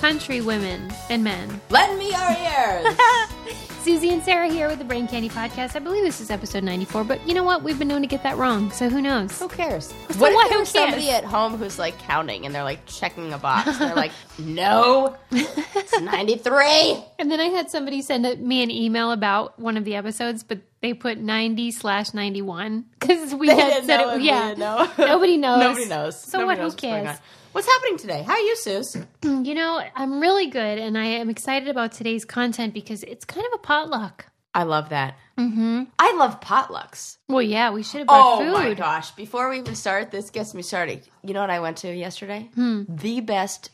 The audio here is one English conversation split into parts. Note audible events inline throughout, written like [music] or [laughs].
country women and men. Lend me your ears. [laughs] Susie and Sarah here with the Brain Candy Podcast. I believe this is episode 94, but you know what? We've been known to get that wrong, so who knows? Who cares? So what if there Who was somebody at home who's like counting and they're like checking a box? They're like, [laughs] no, it's 93. And then I had somebody send a- me an email about one of the episodes, but they put 90 slash 91 because we had didn't said it. and Yeah. [laughs] Nobody knows. Nobody knows. So Nobody what? Who knows going cares? What's happening today? How are you, Suze? You know, I'm really good and I am excited about today's content because it's kind of a potluck. I love that. Mm-hmm. I love potlucks. Well, yeah, we should have brought Oh food. my gosh. Before we even start, this gets me started. You know what I went to yesterday? The best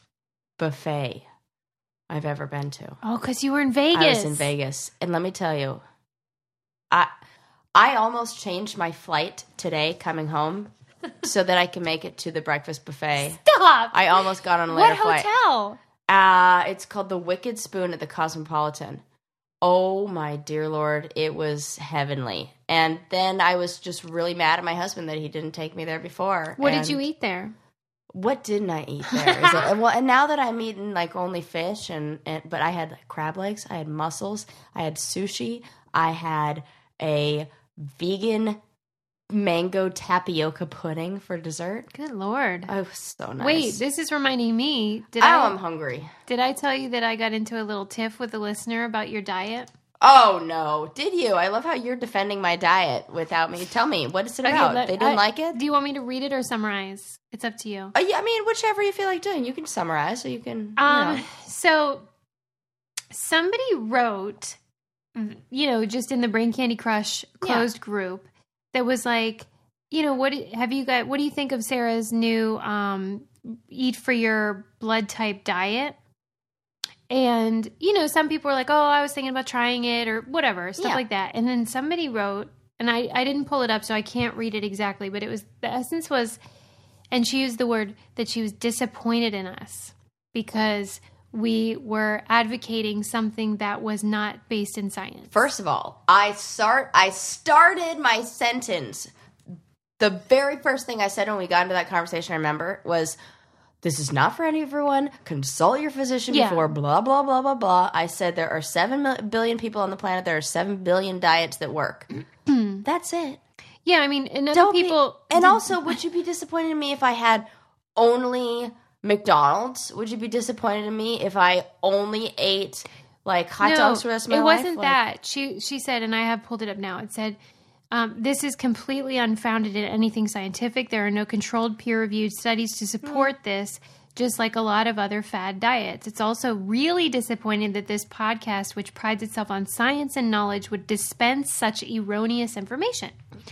buffet I've ever been to. Oh, because you were in Vegas. I was in Vegas, and let me tell you, I I almost changed my flight today coming home so that I can make it to the breakfast buffet. Stop. I almost got on a later what flight. hotel? Uh, it's called the Wicked Spoon at the Cosmopolitan. Oh my dear lord, it was heavenly. And then I was just really mad at my husband that he didn't take me there before. What did you eat there? What didn't I eat there? [laughs] Is it, well, and now that I'm eating like only fish and, and but I had like, crab legs, I had mussels, I had sushi, I had a vegan mango tapioca pudding for dessert. Good lord. Oh, so nice. Wait, this is reminding me. Did oh, I I'm hungry. did I tell you that I got into a little tiff with a listener about your diet? Oh no, did you? I love how you're defending my diet without me. Tell me, what is it about? let- they didn't I- like it? Do you want me to read it or summarize? It's up to you. Uh, yeah, I mean, whichever you feel like doing. You can summarize, so you can. you Um, know. so somebody wrote, you know, just in the Brain Candy Crush closed group that was like, you know, what have you got? What do you think of Sarah's new um, eat for your blood type diet? And you know, some people were like, "Oh, I was thinking about trying it," or whatever, stuff Yeah. like that. And then somebody wrote, and I I didn't pull it up, so I can't read it exactly, but it was the essence was, and she used the word that she was disappointed in us because we were advocating something that was not based in science. First of all, I start. I started my sentence. The very first thing I said when we got into that conversation, I remember, was, "This is not for everyone. Consult your physician Yeah. before." Blah blah blah blah blah. I said there are seven billion people on the planet. There are seven billion diets that work. [clears throat] That's it. yeah, I mean, and other Don't be- people and also, would you be disappointed in me if I had only McDonald's? Would you be disappointed in me if I only ate like hot dogs for the rest of my it life? wasn't Like- that. She she said, and I have pulled it up now. It said, um, "This is completely unfounded in anything scientific. There are no controlled, peer-reviewed studies to Mm. support this." Just like a lot of other fad diets. It's also really disappointing that this podcast, which prides itself on science and knowledge, would dispense such erroneous information.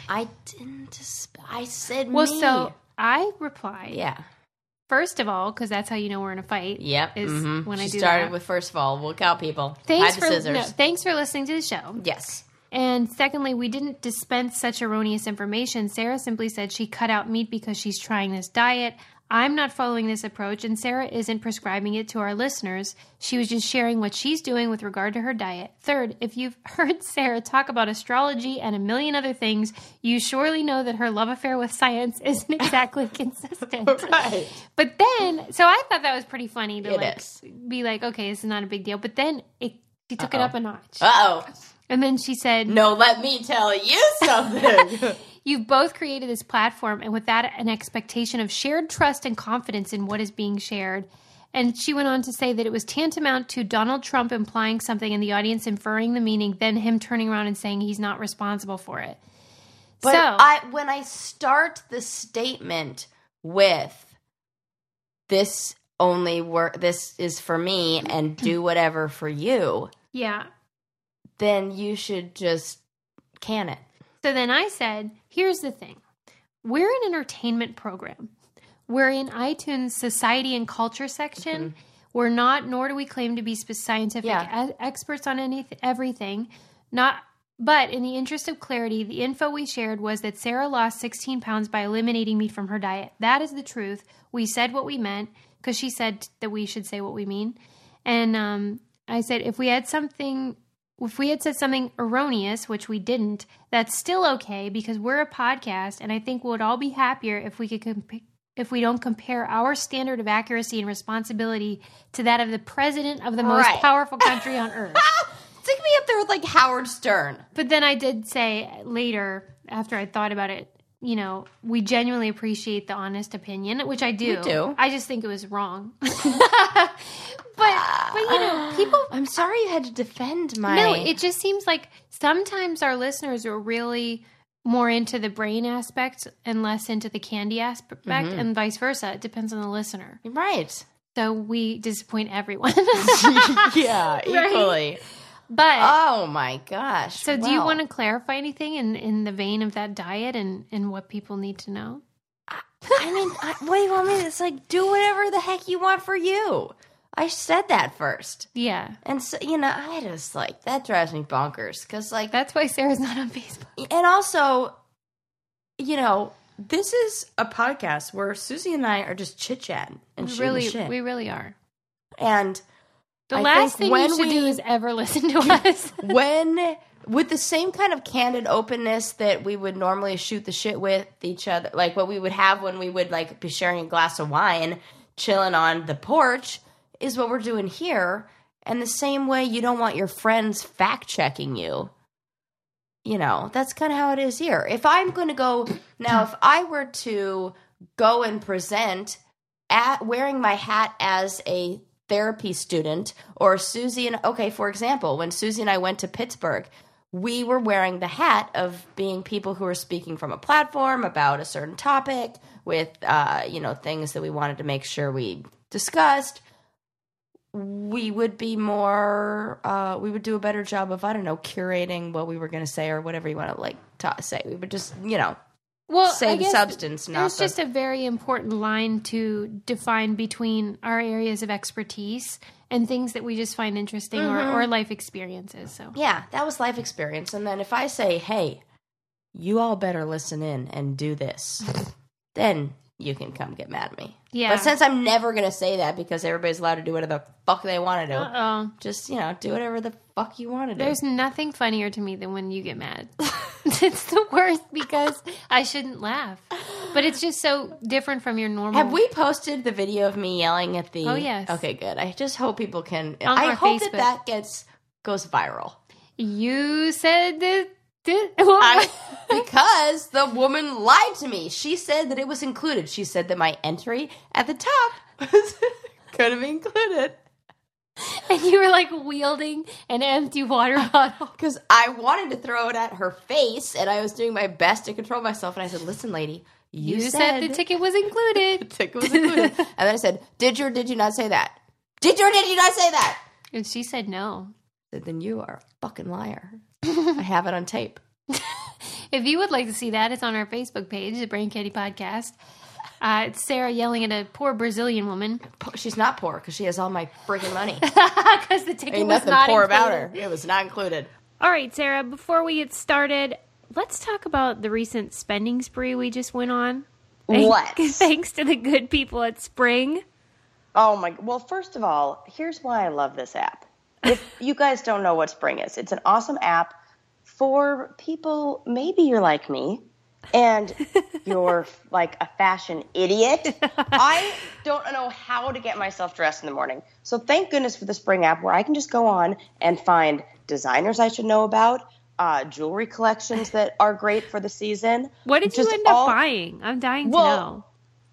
I didn't. dis- I said Well, me. so I replied, yeah, first of all, because that's how you know we're in a fight. yep. Is mhm. when I she do started that. with first of all, look out, people. Thanks Hide for the scissors. no, thanks for listening to the show. Yes. And secondly, we didn't dispense such erroneous information. Sarah simply said she cut out meat because she's trying this diet. I'm not following this approach, and Sarah isn't prescribing it to our listeners. She was just sharing what she's doing with regard to her diet. Third, if you've [laughs] heard Sarah talk about astrology and a million other things, you surely know that her love affair with science [laughs] isn't exactly consistent. [laughs] Right. But then, so I thought that was pretty funny to It like is. be like, okay, this is not a big deal. But then it, she took it Uh-oh. up a notch, Uh oh. and then she said, No, let me tell you something. You've both created this platform, and with that, an expectation of shared trust and confidence in what is being shared. And she went on to say that it was tantamount to Donald Trump implying something and the audience inferring the meaning, then him turning around and saying he's not responsible for it. But so, I when I start the statement with this only work this is for me and do [clears throat] whatever for you, yeah. then you should just can it. So then I said, here's the thing we're an entertainment program. We're in iTunes society and culture section. We're not, nor do we claim to be scientific Yeah. e- experts on any everything. Not, but in the interest of clarity, the info we shared was that Sarah lost 16 pounds by eliminating meat from her diet. That is the truth. We said what we meant because she said that we should say what we mean. And um, I said if we had something, if we had said something erroneous, which we didn't, that's still okay because we're a podcast, and I think we would all be happier if we could comp- if we don't compare our standard of accuracy and responsibility to that of the president of the most Right. powerful country on earth. [laughs] Stick me up there with like Howard Stern. But then I did say later, after I thought about it, you know, we genuinely appreciate the honest opinion, which I do. We do. I just think it was wrong. [laughs] [laughs] but but you know, [gasps] people I'm sorry you had to defend my. No, it just seems like sometimes our listeners are really more into the brain aspect and less into the candy aspect, Mm-hmm. and vice versa. It depends on the listener. right. So we disappoint everyone. [laughs] [laughs] yeah, equally. but Oh my gosh. so, do you want to clarify anything in in the vein of that diet and and what people need to know? I mean, I, what do you want me to? It's like do whatever the heck you want for you. I said that first, Yeah, and so you know, I just like that drives me bonkers because like that's why Sarah's not on Facebook. and also, you know, this is a podcast where Susie and I are just chit chatting and We really, shit. we really are. and The I last thing when you should do is ever listen to us. [laughs] when with the same kind of candid openness that we would normally shoot the shit with each other, like what we would have when we would like be sharing a glass of wine, chilling on the porch, is what we're doing here. And the same way you don't want your friends fact checking you. You know, that's kind of how it is here. If I'm going to go now, if I were to go and present at wearing my hat as a therapy student or Susie and okay, for example, when Susie and I went to Pittsburgh, we were wearing the hat of being people who are speaking from a platform about a certain topic with uh, you know, things that we wanted to make sure we discussed. We would be more uh, we would do a better job of, I don't know, curating what we were gonna say or whatever you want to like ta say. We would just, you know, well, say I the guess substance, not There's the just a very important line to define between our areas of expertise and things that we just find interesting Mm-hmm. or, or life experiences. So Yeah, that was life experience. And then if I say, hey, you all better listen in and do this, then [laughs] you can come get mad at me. Yeah. But since I'm never going to say that because everybody's allowed to do whatever the fuck they want to do, oh, just, you know, do whatever the fuck you want to do. there's nothing funnier to me than when you get mad. [laughs] it's the worst because I shouldn't laugh, but it's just so different from your normal. Have we posted the video of me yelling at the? Oh, yes. Okay, good. I just hope people can. On I hope that Facebook. that gets goes viral. You said that. that [laughs] I, because the woman lied to me. She said that it was included. She said that my entry at the top was [laughs] could have been included and you were like wielding an empty water bottle. [laughs] because I wanted to throw it at her face, and I was doing my best to control myself. And I said, "Listen, lady, you, You, said, the ticket was included. [laughs] The ticket was included." and then I said, "Did you or did you not say that? Did you or did you not say that?" And she said no. I said, then you are a fucking liar. I have it on tape. If you would like to see that, it's on our Facebook page, the Brain Candy Podcast. Uh, it's Sarah yelling at a poor Brazilian woman She's not poor because she has all my freaking money. [laughs] because the ticket Ain't was nothing not poor included. about her. It was not included. All right, Sarah. Before we get started, let's talk about the recent spending spree we just went on. Thank- Let's. [laughs] Thanks to the good people at Spring. Oh my! Well, first of all, here's why I love this app. If you guys don't know what Spring is, it's an awesome app for people. Maybe you're like me, and [laughs] you're like a fashion idiot. [laughs] I don't know how to get myself dressed in the morning. So thank goodness for the Spring app, where I can just go on and find designers I should know about, uh, jewelry collections that are great for the season. What did Just you end up buying? I'm dying to know.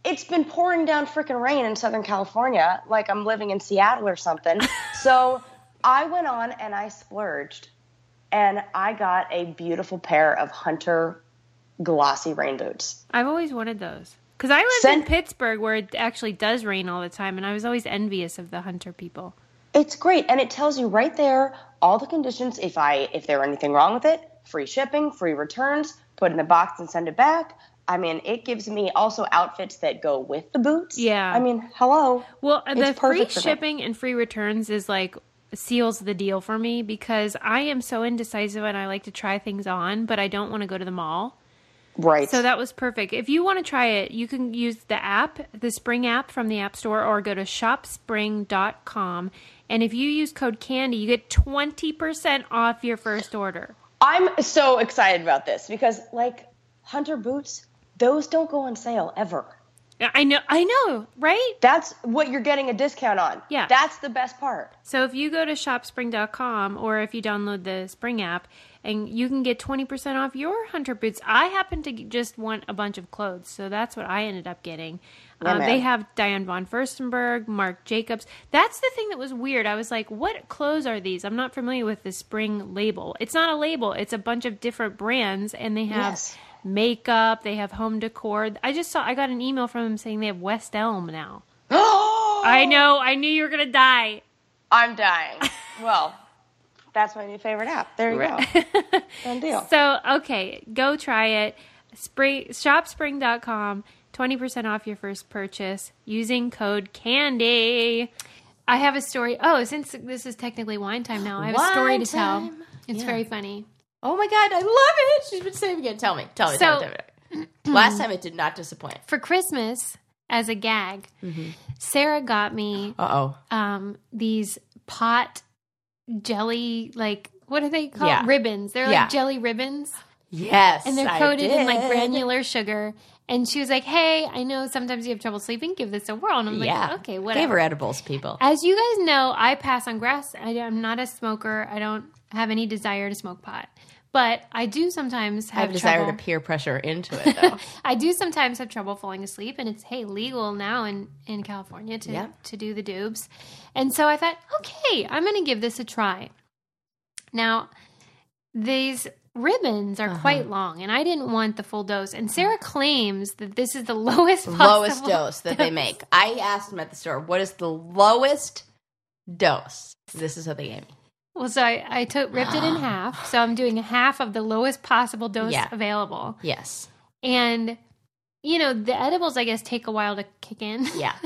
it's been pouring down freaking rain in Southern California, like I'm living in Seattle or something. [laughs] so I went on and I splurged, and I got a beautiful pair of Hunter glossy rain boots. I've always wanted those. Because I live in Pittsburgh where it actually does rain all the time, and I was always envious of the hunter people. It's great, and it tells you right there all the conditions. If I if there anything wrong with it, free shipping, free returns, put in the box and send it back. I mean, it gives me also outfits that go with the boots. Yeah. I mean, hello. Well, the free perfect for me. shipping and free returns is like seals the deal for me because I am so indecisive and I like to try things on, but I don't want to go to the mall. Right. So that was perfect. If you want to try it, you can use the app, the Spring app from the App Store, or go to shopspring.com. And if you use code CANDY, you get 20% off your first order. I'm so excited about this because, like, Hunter boots, those don't go on sale ever. I know, I know, right? That's what you're getting a discount on. Yeah. That's the best part. So if you go to shopspring.com or if you download the Spring app, and you can get 20% off your hunter boots. I happen to just want a bunch of clothes, so that's what I ended up getting. Yeah, Um, they have Diane von Furstenberg, Marc Jacobs. That's the thing that was weird. I was like, what clothes are these? I'm not familiar with the spring label. It's not a label, it's a bunch of different brands, and they have Yes. Makeup, they have home decor. I just saw, I got an email from them saying they have West Elm now. Oh, [gasps] I know, I knew you were to die. I'm dying. [laughs] well, that's my new favorite app. There you go. Done deal. [laughs] So, okay, go try it. Spring, shopspring.com, 20% off your first purchase using code CANDY. I have a story. Oh, since this is technically wine time now, I have a story Wine to tell. It's Yeah. very funny. Oh my god, I love it. She's been saving it. Tell me. Tell me. So- tell me, tell me. Last time it did not disappoint. For Christmas, as a gag, Sarah got me oh. um, these pot jelly, like, what are they called? Yeah. Ribbons. They're Yeah. like jelly ribbons. Yes. and they're coated in like granular sugar. And she was like, "Hey, I know sometimes you have trouble sleeping. Give this a whirl." And I'm like, yeah. "Okay, Gave whatever." her edibles, people. As you guys know, I pass on grass. I, am not a smoker. I don't have any desire to smoke pot, but I do sometimes have I have, desire trouble. to peer pressure into it, [laughs] though. I do sometimes have trouble falling asleep, and it's hey legal now in in California to Yeah. to do the doobs, and so I thought, okay, I'm going to give this a try. Now, these ribbons are Uh-huh. quite long, and I didn't want the full dose. And Sarah claims that this is the [laughs] lowest possible lowest dose that they make. I asked them at the store, what is the lowest dose? This is what they gave me. Well, so I, I took ripped it in [gasps] half, so I'm doing half of the lowest possible dose Yeah. available, Yes. and you know the edibles, I guess, take a while to kick in. Yeah. [laughs]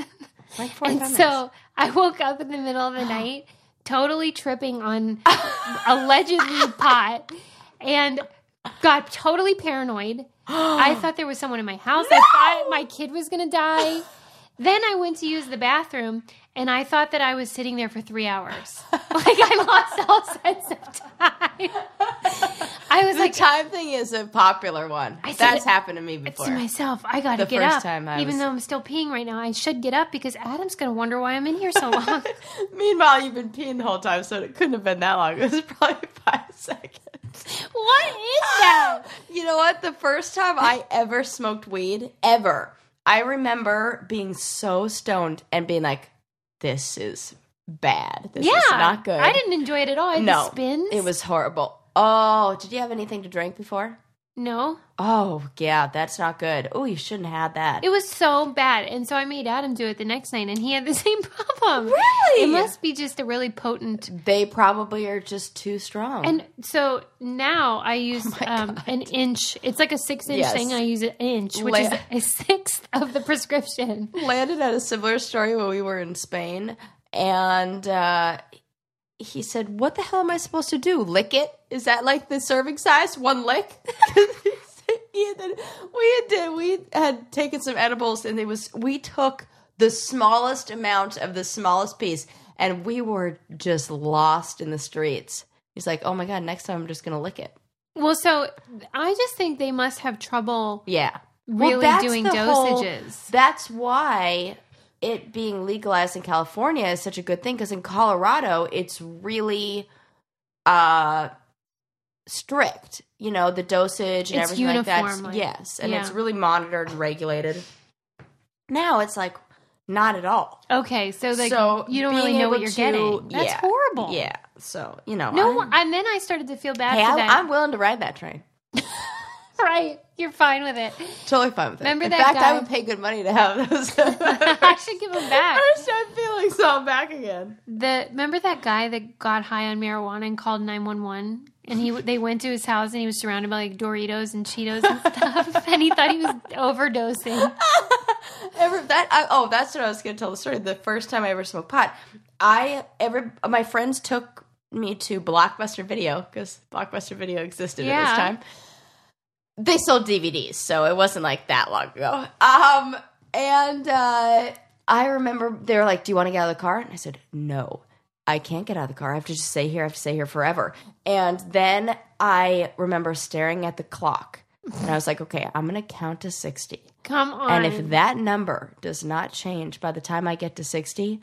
Like And 45 minutes. so I woke up in the middle of the [gasps] night, totally tripping on [laughs] allegedly pot, and got totally paranoid. [gasps] I thought there was someone in my house. I thought my kid was going to die. Then I went to use the bathroom, and I thought that I was sitting there for three hours. [laughs] Like I lost all sense of time. I was the like, time thing is a popular one. I That's happened to me before. to myself, I got to get first up. time I Even was- though I'm still peeing right now, I should get up because Adam's going to wonder why I'm in here so long. [laughs] Meanwhile, you've been peeing the whole time, so it couldn't have been that long. [laughs] It was probably five seconds. what is that? You know what? The first time I ever smoked weed, ever, I remember being so stoned and being like, this is bad. This yeah, is not good. I didn't enjoy it at all. I No, spins. it was horrible. Oh, did you have anything to drink before? No. Oh, yeah, that's not good. Oh, you shouldn't have that. It was so bad, and so I made Adam do it the next night, and he had the [laughs] same problem. Really? It must be just a really potent. they probably are just too strong. And so now I use [laughs] Oh um, an inch. It's like a six inch Yes. thing. I use an inch, which La- is a sixth of the prescription. [laughs] Landon had a similar story when we were in Spain, and uh, he said, "What the hell am I supposed to do? Lick it? Is that like the serving size? One lick?" [laughs] had, we had did, we had taken some edibles, and it was we took the smallest amount of the smallest piece, and we were just lost in the streets. He's like, "Oh my god, next time I'm just gonna lick it." Well, so I just think they must have trouble Yeah. really that's doing the whole- dosages. that's why it being legalized in California is such a good thing because in Colorado it's really uh strict. You know, the dosage and It's everything like that. like- yes, and it's really monitored and regulated. Now it's like not at all. Okay, so like so you don't really know what you're to- getting. That's yeah, horrible. Yeah. So you know, No, I'm, and then I started to feel bad hey, for I, that. I'm willing to ride that train. [laughs] right, you're fine with it. Totally fine with it. Remember in that fact, guy- I would pay good money to have [laughs] those. I should give him back. I start feeling so I'm back again. The remember that guy that got high on marijuana and called nine one one, and he they went to his house and he was surrounded by like Doritos and Cheetos and stuff, [laughs] and he thought he was overdosing. [laughs] Ever that? I, oh, that's what I was going to tell the story. The first time I ever smoked pot, I ever my friends took me to Blockbuster Video because Blockbuster Video existed at Yeah. this time. They sold DVDs, so it wasn't like that long ago. Um, and uh, I remember they were like, "Do you want to get out of the car?" And I said, "No." I can't get out of the car. I have to just stay here. I have to stay here forever. And then I remember staring at the clock And I was like, okay, I'm going to count to 60. Come on. And if that number does not change by the time I get to 60,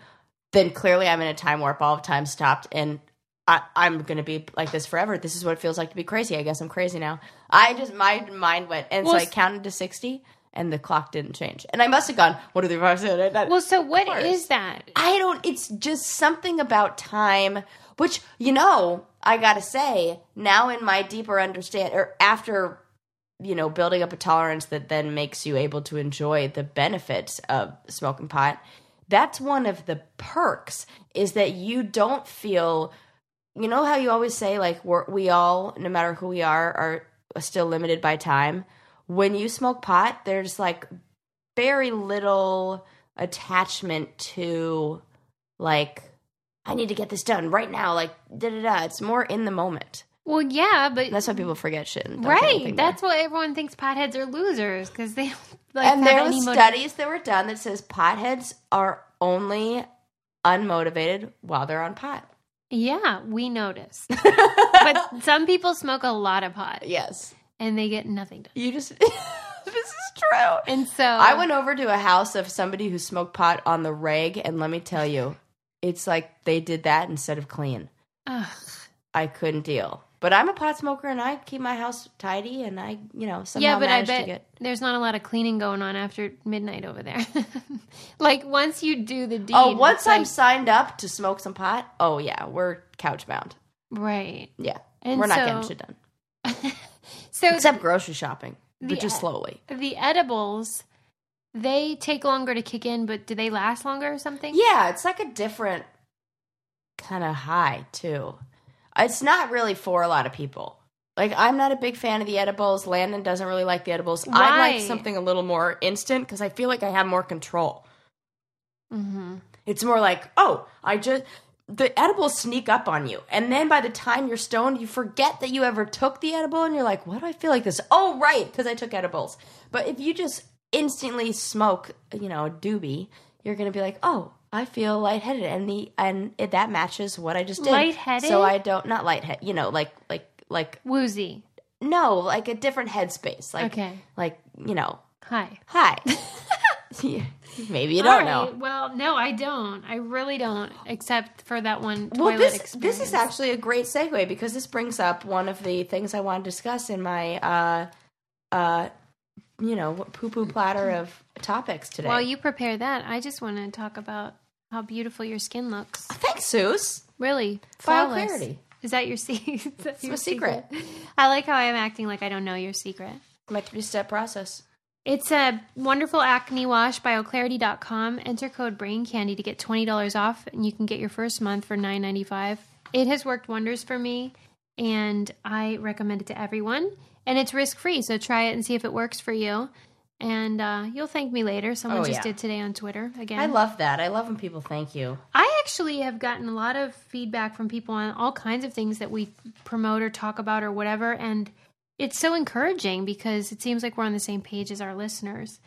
then clearly I'm in a time warp. All of time stopped. And I, I'm going to be like this forever. This is what it feels like to be crazy. I guess I'm crazy now. I just, my mind went. And Well, so I counted to 60 and the clock didn't change. And I must have gone, what are the five, seven, eight, nine? well, so what is that? I don't, it's just something about time, which, you know, I gotta say, now in my deeper understand, or after, you know, building up a tolerance that then makes you able to enjoy the benefits of smoking pot, that's one of the perks is that you don't feel, you know, how you always say, like, we're, we all, no matter who we are, are still limited by time. When you smoke pot, there's like very little attachment to like I need to get this done right now. Like da da da. It's more in the moment. Well, yeah, but That's why people forget shit. and right. That's why everyone thinks potheads are losers because they like and there motiv- studies that were done that says potheads are only unmotivated while they're on pot. Yeah, we noticed. [laughs] but some people smoke a lot of pot yes, and they get nothing done. you just. [laughs] this is true. And so I went over to a house of somebody who smoked pot on the reg, and let me tell you, it's like they did that instead of clean. Ugh. I couldn't deal. But I'm a pot smoker, and I keep my house tidy, and I, you know, somehow yeah, but I bet get. there's not a lot of cleaning going on after midnight over there. [laughs] like once you do the deed. Oh, once I'm like- signed up to smoke some pot, oh yeah, we're couch bound. right. Yeah, And we're not getting shit done [laughs] So except grocery shopping, but just slowly. the edibles, they take longer to kick in, but do they last longer or something? Yeah, it's like a different kind of high too. It's not really for a lot of people. Like I'm not a big fan of the edibles. Landon doesn't really like the edibles. I Why? like something a little more instant because I feel like I have more control. Mm-hmm. It's more like, oh, I just the edibles sneak up on you, and then by the time you're stoned, you forget that you ever took the edible, and you're like, why do I feel like this? Oh, right, because I took edibles. But if you just instantly smoke, you know, a doobie, you're gonna be like, oh, I feel lightheaded, and the and it, that matches what I just did. Lightheaded? So I don't not lightheaded, you know, like like like Woozy. no, like a different headspace, like Okay. like you know, Hi. hi. [laughs] Yeah, [laughs] Maybe you don't know. Well, no, I don't. I really don't, except for that one Well, this experience. this is actually a great segue because this brings up one of the things I want to discuss in my uh uh you know poo poo platter of topics today. While you prepare that, I just want to talk about how beautiful your skin looks. Thanks, Suze. Really, flawless. Bioclarity. Is that your, [laughs] se- is that your my secret. I like how I'm acting like I don't know your secret. My three step process. It's a wonderful acne wash, by bioclarity.com. Enter code brain candy to get $20 off, and you can get your first month for $9.95. It has worked wonders for me, and I recommend it to everyone. And it's risk free, so try it and see if it works for you. And uh, you'll thank me later. Someone Oh, just yeah. did today on Twitter again. I love that. I love when people thank you. I actually have gotten a lot of feedback from people on all kinds of things that we promote or talk about or whatever. And it's so encouraging because it seems like we're on the same page as our listeners.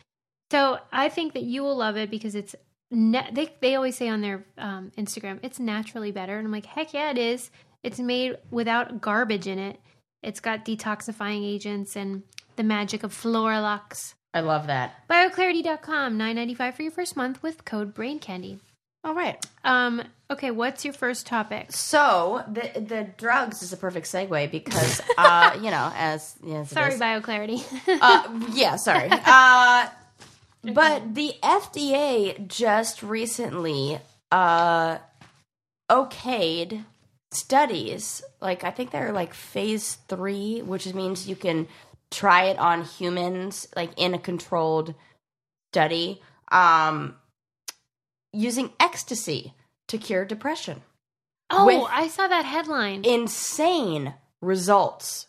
So I think that you will love it because it's, na- they, they always say on their um, Instagram, it's naturally better. And I'm like, heck yeah, it is. It's made without garbage in it. It's got detoxifying agents and the magic of Floralux. I love that. Bioclarity.com, nine ninety five for your first month with code Brain Candy. All right. Um, okay, what's your first topic? So the the drugs is a perfect segue because [laughs] uh you know as it Sorry. BioClarity. uh, yeah, sorry. [laughs] Uh, but the FDA just recently uh, okayed studies. Like I think they're like phase three, which means you can try it on humans, like in a controlled study, um, using ecstasy to cure depression. oh, I saw that headline. insane results.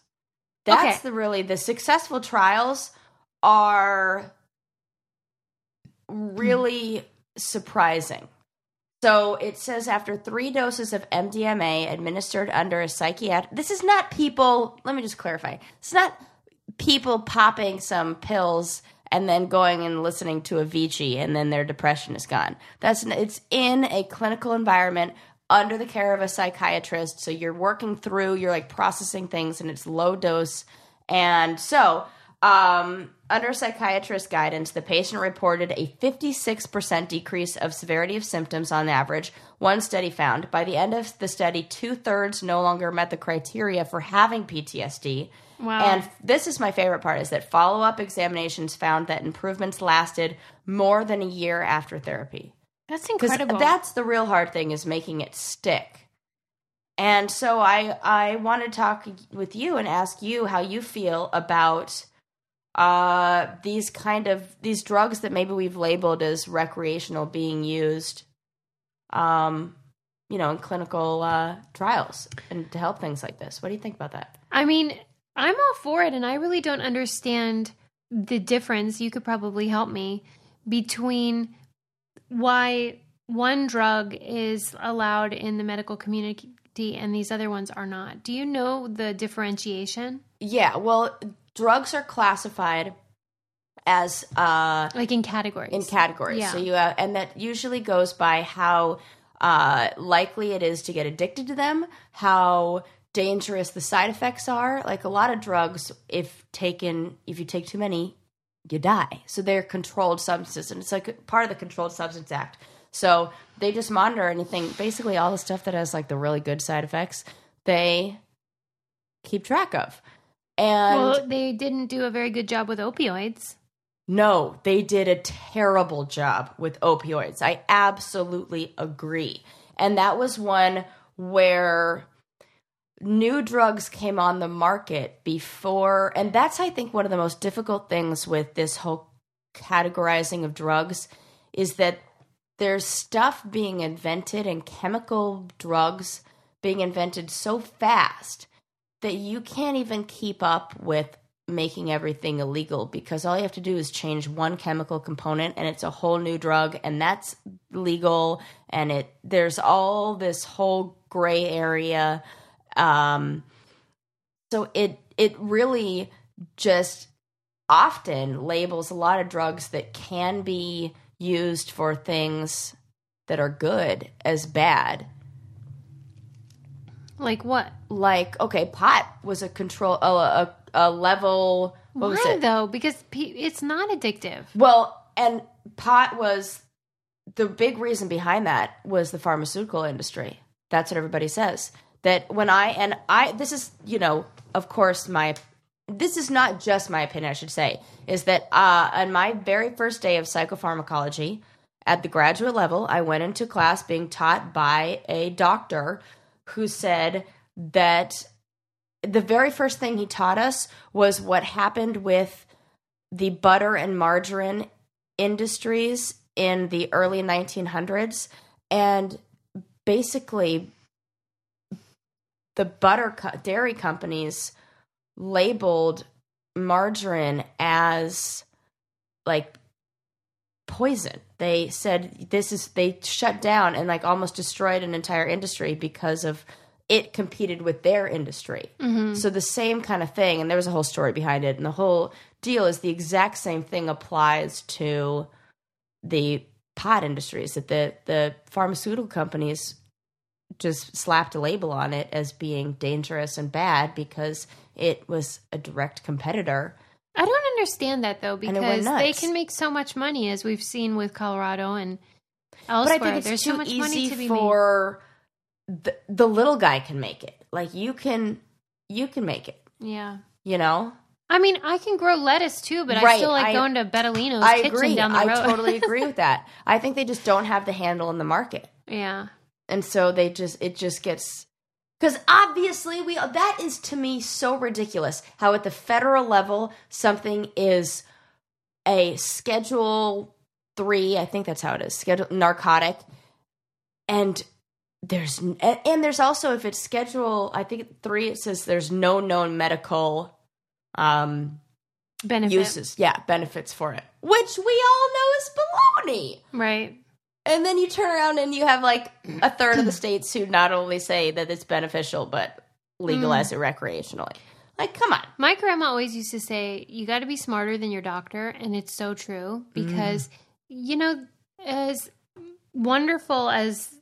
That's Okay. the really the successful trials are really surprising. So it says after three doses of MDMA administered under a psychiatric. This is not people. Let me just clarify. It's not people popping some pills and then going and listening to Avicii and then their depression is gone. That's it's in a clinical environment under the care of a psychiatrist. So you're working through, you're like processing things and it's low dose. And so Um, under psychiatrist guidance, the patient reported a 56% decrease of severity of symptoms on average. One study found by the end of the study, two thirds no longer met the criteria for having PTSD. Wow. And this is my favorite part is that follow up examinations found that improvements lasted more than a year after therapy. That's incredible. that's the real hard thing is making it stick. And so I I want to talk with you and ask you how you feel about uh, these kind of these drugs that maybe we've labeled as recreational being used, um, you know, in clinical uh, trials and to help things like this. What do you think about that? I mean, I'm all for it, and I really don't understand the difference. You could probably help me between why one drug is allowed in the medical community and these other ones are not. Do you know the differentiation? Yeah, well, drugs are classified as uh, Like in categories? in categories. Yeah. So you uh, and that usually goes by how uh, likely it is to get addicted to them, how dangerous the side effects are. Like a lot of drugs, if taken, if you take too many, you die. So they're controlled substances, and it's like part of the Controlled Substance Act. So they just monitor anything, basically all the stuff that has like the really good side effects. They keep track of. And well, they didn't do a very good job with opioids. no, they did a terrible job with opioids. I absolutely agree. And that was one where new drugs came on the market before, and that's, I think, one of the most difficult things with this whole categorizing of drugs is that there's stuff being invented and chemical drugs being invented so fast that you can't even keep up with making everything illegal because all you have to do is change one chemical component and it's a whole new drug and that's legal and it there's all this whole gray area um so it it really just often labels a lot of drugs that can be used for things that are good as bad Like what? like okay pot was a control a, a, a level what was Why though? Because it's not addictive. well and pot was the big reason behind that was the pharmaceutical industry that's what everybody says that when i and i this is you know of course my this is not just my opinion i should say is that uh on my very first day of psychopharmacology at the graduate level i went into class being taught by a doctor who said that the very first thing he taught us was what happened with the butter and margarine industries in the early 1900s and basically the butter co- dairy companies labeled margarine as like poison. They said this is they shut down and like almost destroyed an entire industry because of it competed with their industry. Mm-hmm. So the same kind of thing and there was a whole story behind it and the whole deal is the exact same thing applies to the pot industries that the the pharmaceutical companies just slapped a label on it as being dangerous and bad because it was a direct competitor. I don't understand that though because they can make so much money as we've seen with Colorado and elsewhere. But. I think it's There's too so much money easy to be for the, the little guy can make it. Like you can you can make it, Yeah. you know? I mean, I can grow lettuce too, but I still like I- going to Bettolino's I kitchen agree. down the road. I totally [laughs] agree with that. I think they just don't have the handle in the market. yeah. And so they just it just gets because obviously we that is to me so ridiculous how at the federal level something is a schedule three i think that's how it is schedule narcotic and there's and, there's also if it's schedule i think three it says there's no known medical um Benefit. uses yeah benefits for it which we all know is baloney Right. And then you turn around and you have like [clears throat] a third of the states who not only say that it's beneficial but legalize mm. it recreationally. Like, come on. My grandma always used to say, you got to be smarter than your doctor. And it's so true because, mm. you know, as wonderful as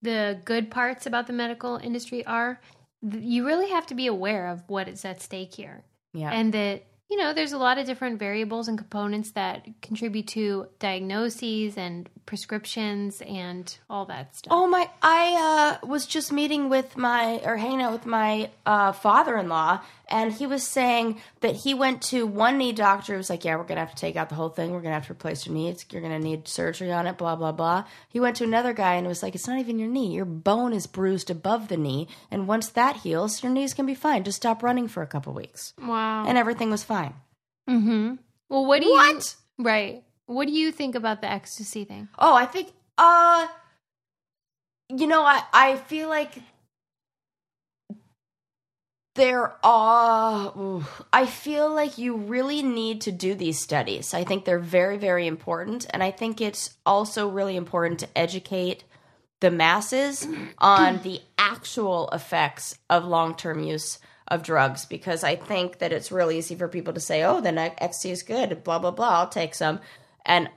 the good parts about the medical industry are, you really have to be aware of what is at stake here. Yeah. And that you know, there's a lot of different variables and components that contribute to diagnoses and prescriptions and all that stuff. Oh my! I uh, was just meeting with my or hanging out with my uh, father-in-law, and he was saying that he went to one knee doctor. who was like, "Yeah, we're gonna have to take out the whole thing. We're gonna have to replace your knee. It's, you're gonna need surgery on it." Blah blah blah. He went to another guy and was like, "It's not even your knee. Your bone is bruised above the knee, and once that heals, your knee's gonna be fine. Just stop running for a couple weeks." wow. And everything was fine. mm-hmm. Well, what do What? you right? What do you think about the ecstasy thing? Oh, I think uh you know, I I feel like there are I feel like you really need to do these studies. I think they're very very important and I think it's also really important to educate the masses [clears throat] on the actual effects of long-term use of drugs because I think that it's really easy for people to say, "Oh, then ecstasy is good, blah blah blah, I'll take some." And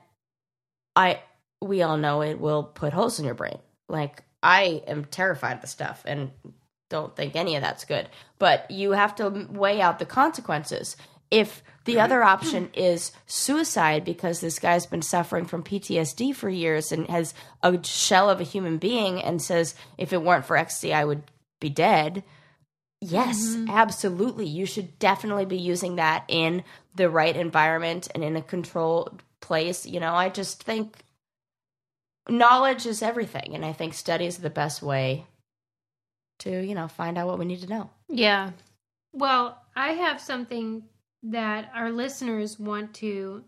I we all know it will put holes in your brain. Like I am terrified of the stuff and don't think any of that's good. But you have to weigh out the consequences. If the other option is suicide because this guy's been suffering from PTSD for years and has a shell of a human being and says if it weren't for ecstasy I would be dead. Yes, mm-hmm. absolutely. You should definitely be using that in the right environment and in a controlled place. You know, I just think knowledge is everything. And I think studies are the best way to, you know, find out what we need to know. Yeah. Well, I have something that our listeners want to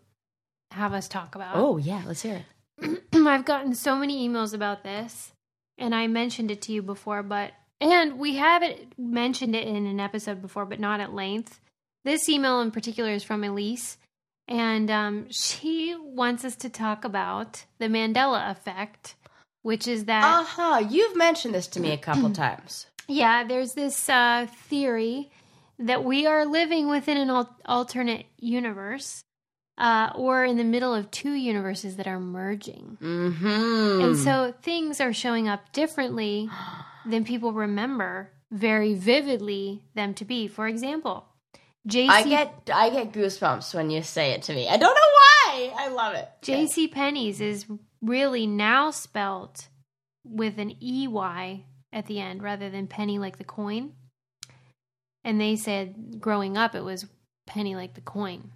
have us talk about. Oh, yeah, let's hear it. [clears throat] I've gotten so many emails about this, and I mentioned it to you before, but and we haven't mentioned it in an episode before, but not at length. This email in particular is from Elise, and um, she wants us to talk about the Mandela effect, which is that Uh huh. You've mentioned this to me a couple [clears throat] times. yeah, there's this uh, theory that we are living within an al- alternate universe, uh, or in the middle of two universes that are merging. Mm-hmm. And so things are showing up differently [gasps] than people remember very vividly them to be. For example, JC I get I get goosebumps when you say it to me. I don't know why. I love it. JC Penney's is really now spelt with an EY at the end rather than penny like the coin. And they said growing up it was penny like the coin.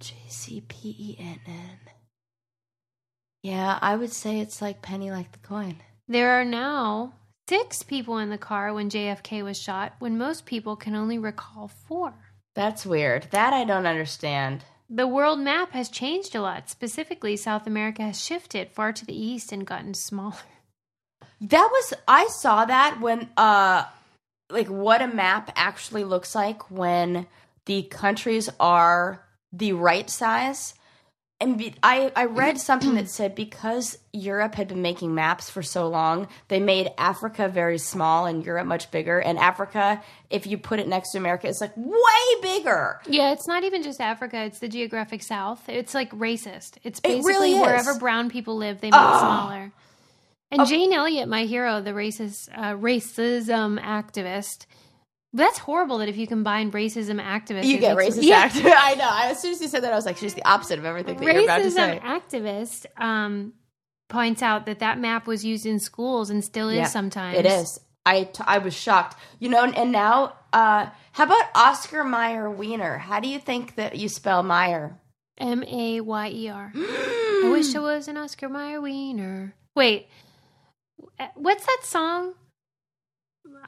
J C P E N N. Yeah, I would say it's like penny like the coin. There are now six people in the car when JFK was shot, when most people can only recall four. That's weird. That I don't understand. The world map has changed a lot. Specifically, South America has shifted far to the east and gotten smaller. That was I saw that when uh like what a map actually looks like when the countries are the right size. And be, I I read [clears throat] something that said because Europe had been making maps for so long, they made Africa very small and Europe much bigger. And Africa, if you put it next to America, it's like way bigger. Yeah, it's not even just Africa, it's the geographic south. It's like racist. It's It basically really is. wherever brown people live, they make it smaller. And Jane Elliott, my hero, the racist uh, racism activist, that's horrible that if you combine racism activist, You get racist Yeah. actor. [laughs] I know. I, as soon as you said that, I was like, she's the opposite of everything that you're about to racism say. activist um, points out that that map was used in schools and still is Yeah, sometimes. It is. I, t- I was shocked. You know, and, and now, uh, how about Oscar Meyer Wiener? How do you think that you spell Meyer? M A Y E R. [gasps] I wish I was an Oscar Mayer Wiener. Wait, uh, what's that song?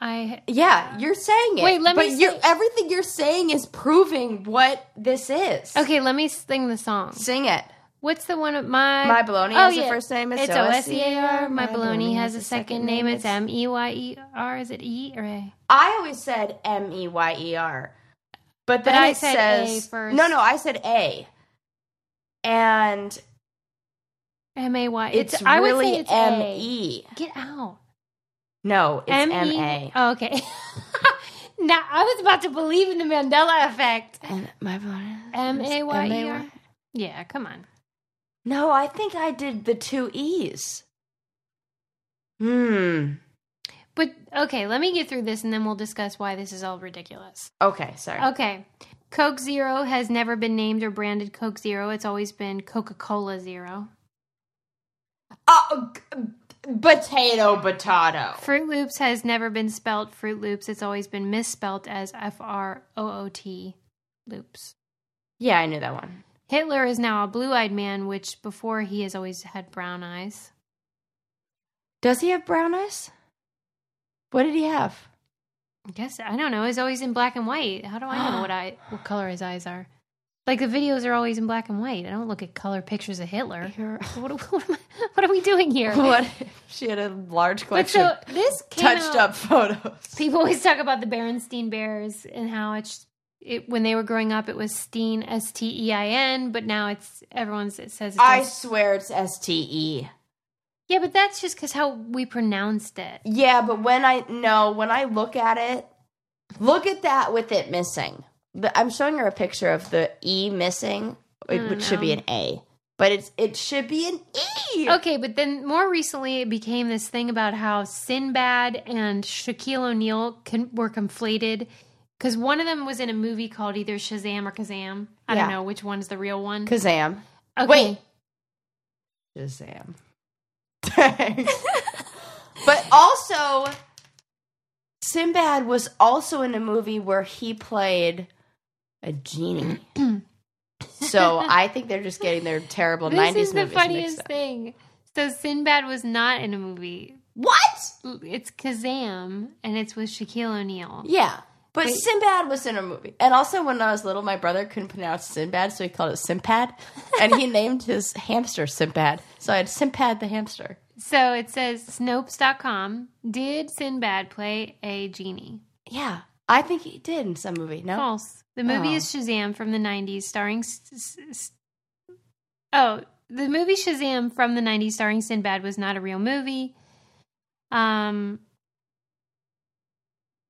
I Yeah, you're saying it. Wait, let me But you're, everything you're saying is proving what this is. okay. Let me sing the song. Sing it. What's the one? of My My Baloney Oh, has a yeah. first name. It's O S E A R. My baloney has a second name. It's M E Y E R. Is it E or A? I always said M E Y E R, but then I it said says A first. no, no. I said A, and M A Y. it's, I would say really it's M. E. Get out. No, it's M. A. Oh, okay. [laughs] now I was about to believe in the Mandela effect. And my. M A Y E R. Yeah, come on. No, I think I did the two E's. Hmm. But okay, let me get through this and then we'll discuss why this is all ridiculous. Okay, sorry. Okay. Coke Zero has never been named or branded Coke Zero. It's always been Coca Cola Zero. Uh, g- potato, potato. Fruit Loops has never been spelt Fruit Loops. It's always been misspelt as F R O O T Loops. Yeah, I knew that one. Hitler is now a blue eyed man, which before he has always had brown eyes. Does he have brown eyes? What did he have? I guess I don't know. He's always in black and white. How do I know [gasps] what I what color his eyes are? Like the videos are always in black and white. I don't look at color pictures of Hitler. [laughs] What, what, am I, what are we doing here? [laughs] What? She had a large But collection so of this touched out- up photos. People always talk about the Berenstein Bears and how it's it, when they were growing up, it was Steen S T E I N, but now it's everyone's it says it's I S- swear it's S T E. yeah, but that's just because how we pronounced it. Yeah, but when I no, when I look at it, look at that with it missing. The, I'm showing her a picture of the E missing, it, oh, don't which should be an A, but it's it should be an E. Okay, but then more recently, it became this thing about how Sinbad and Shaquille O'Neal con- were conflated because one of them was in a movie called either Shazam or Kazam. I Yeah. don't know which one's the real one. Kazam. Okay. Wait. Shazam. Dang. [laughs] but also, Sinbad was also in a movie where he played a genie. [clears throat] so I think they're just getting their terrible this 90s is the movies mixed funniest thing. So Sinbad was not in a movie. What? It's Kazam, and it's with Shaquille O'Neal. Yeah. But Wait. Sinbad was in a movie. And also, when I was little, my brother couldn't pronounce Sinbad, so he called it Simpad. and he [laughs] named his hamster Simpad. So I had Simpad the hamster. So it says Snopes.com. Did Sinbad play a genie? Yeah. I think he did in some movie. No? False. The movie Oh. is Shazam from the 90s, starring. S- S- S- oh, the movie Shazam from the 90s, starring Sinbad, was not a real movie. Um,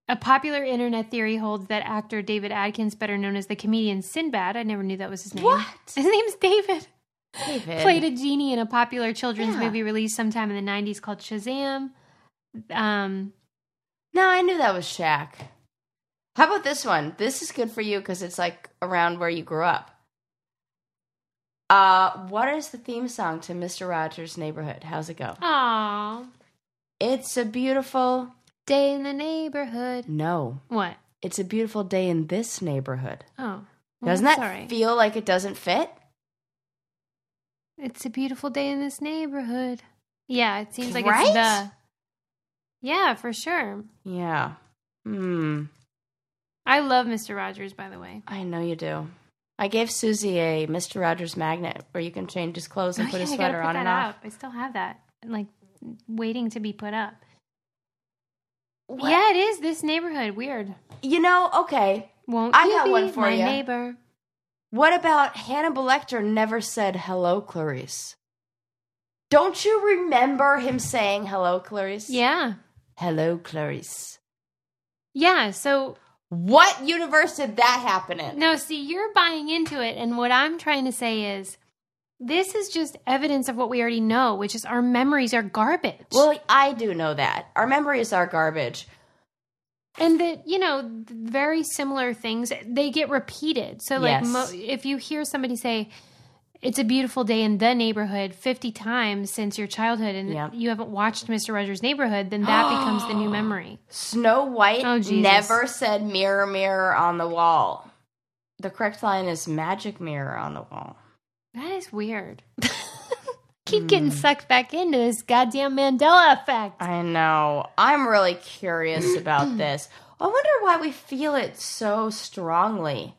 a popular internet theory holds that actor David Adkins, better known as the comedian Sinbad, I never knew that was his name. What? [laughs] His name's David. David. Played a genie in a popular children's Yeah. movie released sometime in the 90s called Shazam. Um, No, I knew that was Shaq. How about this one? This is good for you because it's like around where you grew up. Uh, what is the theme song to Mr. Rogers' Neighborhood? How's it go? aw, It's a beautiful. day in the neighborhood. No, What? it's a beautiful day in this neighborhood. Oh. well, Doesn't that right. feel like it doesn't fit? It's a beautiful day in this neighborhood. Yeah, it seems like Right? it's the. Yeah, for sure. Yeah. Hmm. I love Mr. Rogers, by the way. I know you do. I gave Susie a Mr. Rogers magnet where you can change his clothes and Oh, put his yeah, gotta sweater put on and off. up. I still have that, like waiting to be put up. What? Yeah, it is this neighborhood. Weird. You know, okay. Won't I you got be one for my ya. neighbor? What about Hannibal Lecter never said hello, Clarice? Don't you remember him saying hello, Clarice? Yeah, Hello, Clarice. yeah. So What universe did that happen in? no, see, you're buying into it, and what I'm trying to say is, this is just evidence of what we already know, which is our memories are garbage. Well, I do know that. Our memories are garbage. and that you know very similar things they get repeated so like Yes. mo- if you hear somebody say it's a beautiful day in the neighborhood 50 times since your childhood and you haven't watched mr rogers neighborhood then that becomes the new [gasps] memory Snow White Oh, never said mirror, mirror on the wall. The correct line is magic mirror on the wall. that is weird [laughs] keep hmm. getting sucked back into this goddamn mandela effect I know. I'm really curious about [clears throat] this. I wonder why we feel it so strongly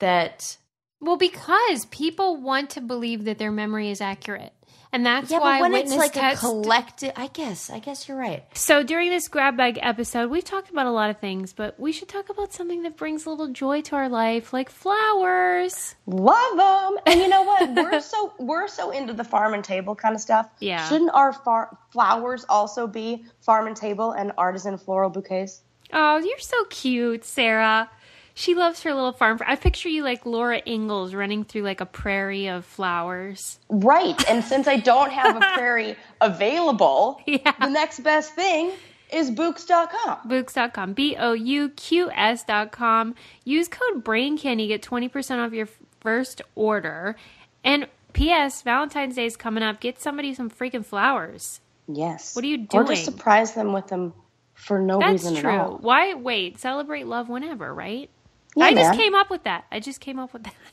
that well because people want to believe that their memory is accurate and that's yeah, why but when witness it's like text a collective, I guess, I guess you're right. So during this grab bag episode, we've talked about a lot of things, but we should talk about something that brings a little joy to our life, like flowers. Love them. And you know what? [laughs] We're so we're so into the farm and table kind of stuff. Yeah. Shouldn't our far- flowers also be farm and table and artisan floral bouquets? Oh, you're so cute, Sarah. She loves her little farm. I picture you like Laura Ingalls running through like a prairie of flowers. Right. And [laughs] since I don't have a prairie available, [laughs] Yeah. the next best thing is Bouqs.com. Bouqs.com. B O U Q S.com. Use code Brain Candy, get 20% off your first order. And P.S. Valentine's Day is coming up. Get somebody some freaking flowers. Yes. What are you doing? Or just surprise them with them for no That's reason true. at all. Why wait? Celebrate love whenever, right? Yeah, I just man. came up with that. I just came up with that. [laughs]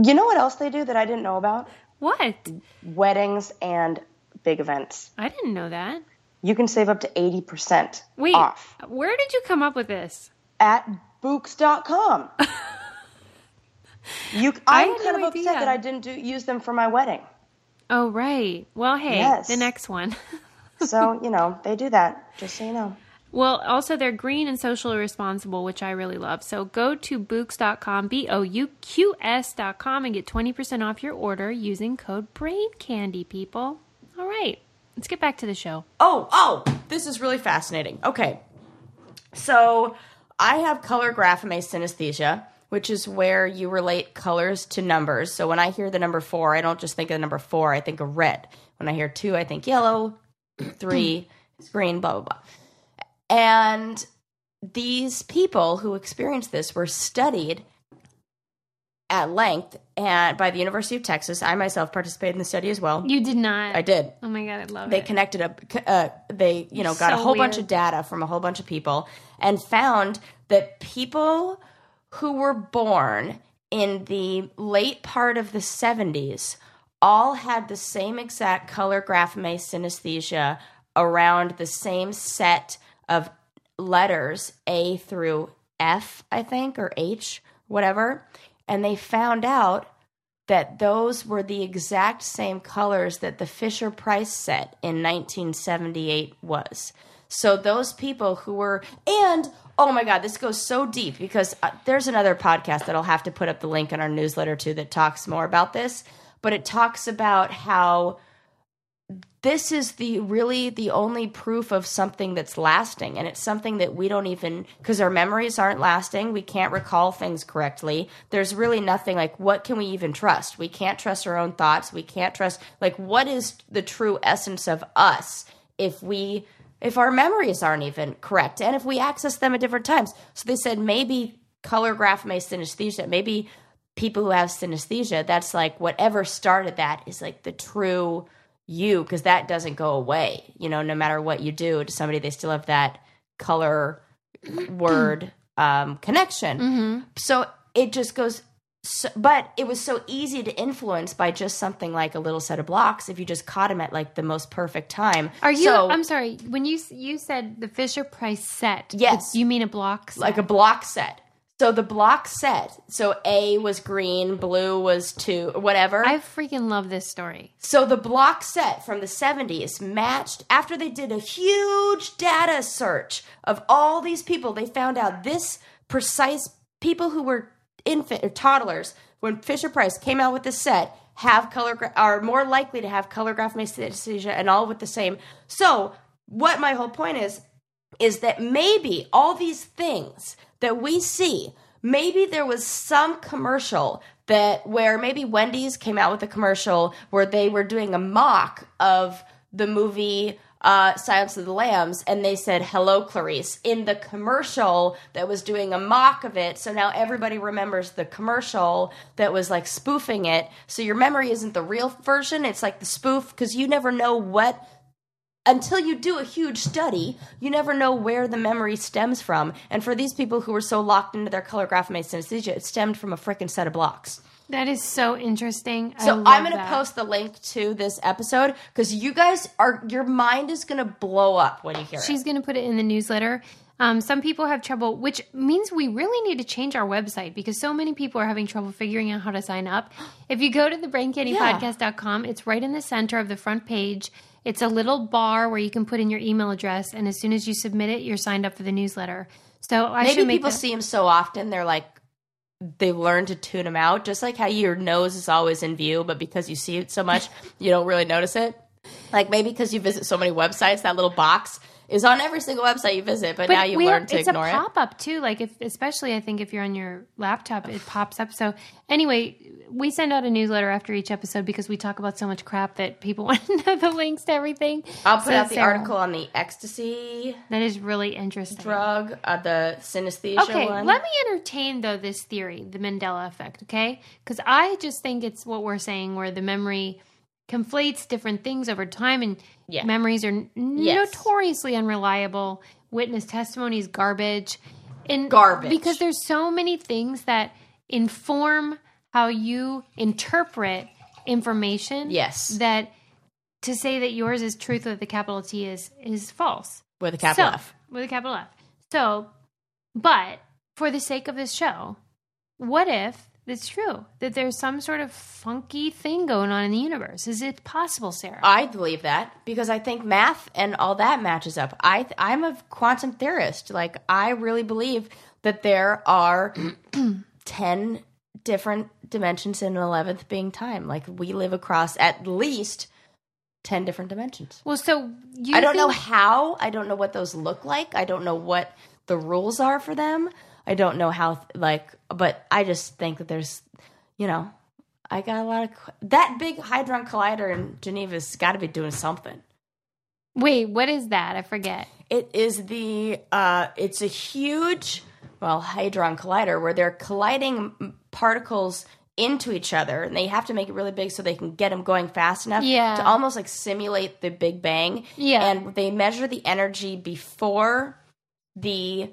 You know what else they do that I didn't know about? what? Weddings and big events. I didn't know that. You can save up to 80% Wait, off where did you come up with this? at Bouqs.com. [laughs] you, I'm kind no of upset that I didn't do, use them for my wedding. Oh, right. Well, hey, Yes. the next one. [laughs] So, you know, they do that, just so you know. Well, also they're green and socially responsible, which I really love. So go to bouqs.com, B O U Q S.com, and get 20% off your order using code Brain Candy, people. All right, let's get back to the show. Oh, oh, this is really fascinating. Okay. So I have color grapheme synesthesia, which is where you relate colors to numbers. So when I hear the number four, I don't just think of the number four, I think of red. When I hear two, I think yellow, three [clears throat] green, blah, blah, blah. And these people who experienced this were studied at length and by the University of Texas. I myself participated in the study as well. You did not. I did Oh my god, I love they it. They connected up uh, they you know got a So whole bunch of data from a whole bunch of people and found that people who were born in the late part of the 70s all had the same exact color grapheme synesthesia around the same set of letters A through F, I think, or H, whatever. And they found out that those were the exact same colors that the Fisher Price set in 1978 was. So those people who were, and oh my God, this goes so deep because uh, there's another podcast that I'll have to put up the link in our newsletter to that talks more about this. But it talks about how this is the really the only proof of something that's lasting. And it's something that we don't even because our memories aren't lasting. We can't recall things correctly. There's really nothing like what can we even trust? We can't trust our own thoughts. We can't trust like what is the true essence of us if we if our memories aren't even correct and if we access them at different times? So they said maybe color grapheme synesthesia. Maybe people who have synesthesia that's like whatever started that is like the true you because that doesn't go away you know no matter what you do to somebody they still have that color [clears throat] word um, connection so it just goes so, but it was so easy to influence by just something like a little set of blocks if you just caught them at like the most perfect time Are you? so, I'm sorry. When you you said the Fisher Price set, Yes. you mean a block set? like a block set so the block set so a was green blue was two whatever I freaking love this story. So the block set from the 70s matched after they did a huge data search of all these people. They found out this precise people who were infant or toddlers when Fisher Price came out with the set have color gra- are more likely to have color graph synesthesia and all with the same. So what my whole point is is that maybe all these things that we see maybe there was some commercial that where maybe Wendy's came out with a commercial where they were doing a mock of the movie uh, Silence of the Lambs, and they said "Hello, Clarice" in the commercial that was doing a mock of it. So now everybody remembers the commercial that was like spoofing it. So your memory isn't the real version; it's like the spoof because you never know what until you do a huge study, you never know where the memory stems from. And for these people who were so locked into their color grapheme synesthesia, it stemmed from a freaking set of blocks. That is so interesting. I So I'm going to post the link to this episode because you guys are, your mind is going to blow up when you hear She's it. going to put it in the newsletter. Um, some people have trouble, which means we really need to change our website because so many people are having trouble figuring out how to sign up. [gasps] If you go to the braincandypodcast.com, it's right in the center of the front page. It's a little bar where you can put in your email address, and as soon as you submit it, you're signed up for the newsletter. So I Maybe should make people that- see them so often, they're like, they learn to tune them out, just like how your nose is always in view, but because you see it so much, [laughs] you don't really notice it. Like maybe because you visit so many websites, that little box is on every single website you visit, but, now you learn have- to it's ignore a it. pop up too. Like if, especially I think if you're on your laptop, it [sighs] pops up. So anyway, we send out a newsletter after each episode because we talk about so much crap that people [laughs] want to know the links to everything. I'll put So, out the Sarah, article on the ecstasy That is really interesting. drug, uh, the synesthesia Okay, one. let me entertain though this theory, the Mandela effect, okay? Because I just think it's what we're saying, where the memory conflates different things over time, and Yeah. memories are n- Yes. notoriously unreliable. Witness testimony is garbage, and Garbage. because there's so many things that inform how you interpret information. Yes. that to say that yours is truth with a capital T is is false with a capital so, F. With a capital F. So, but for the sake of this show, what if it's true that there's some sort of funky thing going on in the universe? Is it possible, Sarah? I believe that because I think math and all that matches up. I I'm a quantum theorist. Like I really believe that there are [clears throat] 10 different dimensions and an 11th being time. Like we live across at least 10 different dimensions. well, so you I don't know how. I don't know what those look like. I don't know what the rules are for them. I don't know how like but I just think that there's you know, I got a lot of that big hadron collider in Geneva's got to be doing something. Wait, what is that? I forget. It is the uh, it's a huge well hadron collider where they're colliding particles into each other and they have to make it really big so they can get them going fast enough Yeah. to almost like simulate the big bang Yeah. and they measure the energy before the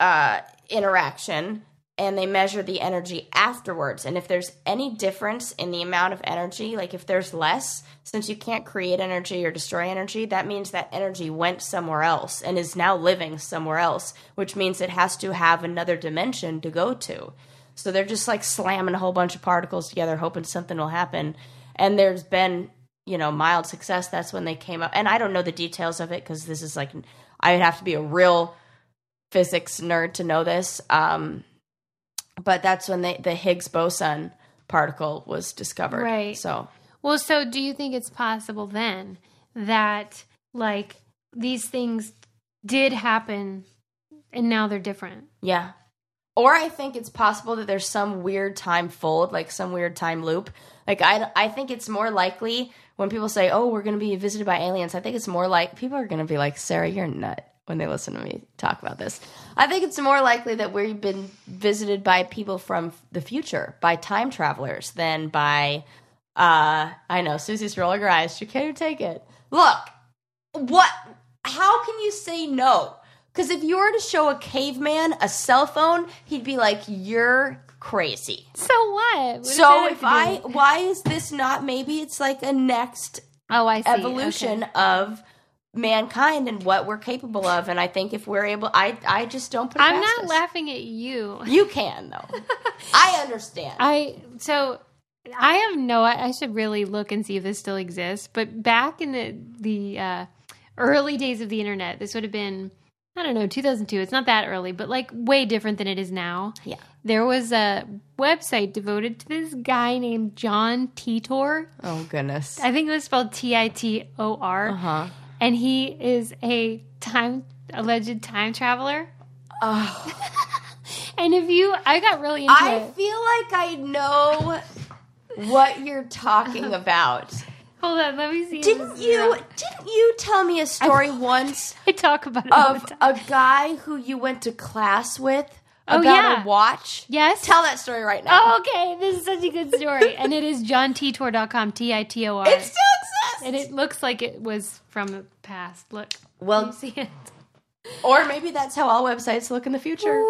uh, interaction and they measure the energy afterwards. And if there's any difference in the amount of energy, like if there's less, since you can't create energy or destroy energy, that means that energy went somewhere else and is now living somewhere else, which means it has to have another dimension to go to. So they're just like slamming a whole bunch of particles together, hoping something will happen. And there's been, you know, mild success. That's when they came up. And I don't know the details of it because this is like, I would have to be a real physics nerd to know this. Um, but that's when they, the Higgs boson particle was discovered. Right. So Well, so do you think it's possible then that like these things did happen and now they're different? yeah. Or I think it's possible that there's some weird time fold, like some weird time loop. Like I, I think it's more likely when people say, "Oh, we're going to be visited by aliens." I think it's more like people are going to be like, "Sarah, you're nut." When they listen to me talk about this, I think it's more likely that we've been visited by people from the future, by time travelers, than by. Uh, I know Susie's rolling her eyes. She can't even take it. Look, what? How can you say no? Because if you were to show a caveman a cell phone, he'd be like, "You're crazy." So what? What So if I, why is this not? Maybe it's like a next oh, I see. evolution Okay. of mankind and what we're capable of. And I think if we're able, I, I just don't put. It I'm past not us. laughing at you. You can though. [laughs] I understand. I so I have no. I I should really look and see if this still exists. But back in the the uh, early days of the internet, this would have been I don't know 2002. It's not that early, but like way different than it is now. Yeah. There was a website devoted to this guy named John Titor. oh goodness. I think it was spelled T I T O R. Uh huh. And he is a time alleged time traveler. Oh. [laughs] And if you, I got really into I it. feel like I know what you're talking [laughs] about. Hold on, let me see. Didn't you? Didn't you tell me a story once [laughs] I talk about of a guy who you went to class with Oh, about yeah. a watch? Yes. Tell that story right now. Oh, okay. This is such a good story. and it is johntitor.com, T I T O R. It still exists. And it looks like it was from the past. Look. Well- see it. or maybe that's how all websites look in the future.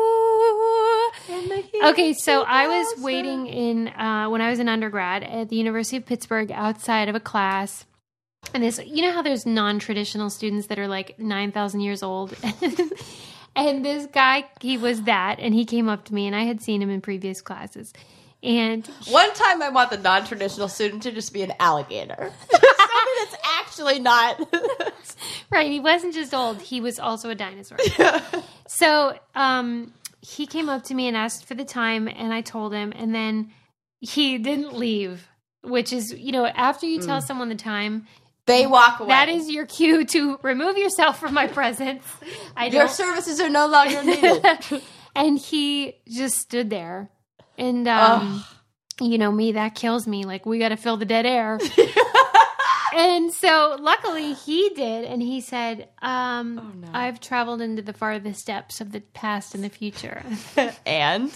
Okay, so I was waiting in uh, when I was an undergrad at the University of Pittsburgh outside of a class. And this, you know how there's non-traditional students that are like nine thousand years old, [laughs] and this guy, he was that, and he came up to me, and I had seen him in previous classes, and One time I want the non-traditional student to just be an alligator. [laughs] Something that's actually not. [laughs] right, he wasn't just old; he was also a dinosaur. [laughs] so, um, he came up to me and asked for the time, and I told him, and then he didn't leave, which is, you know, after you tell someone the time, They walk away. That is your cue to remove yourself from my presence. [laughs] I your don't. services are no longer needed. [laughs] and he just stood there, and um, you know me, that kills me. Like we got to fill the dead air. [laughs] and so, luckily, he did, and he said, um, "I've traveled into the farthest depths of the past and the future." and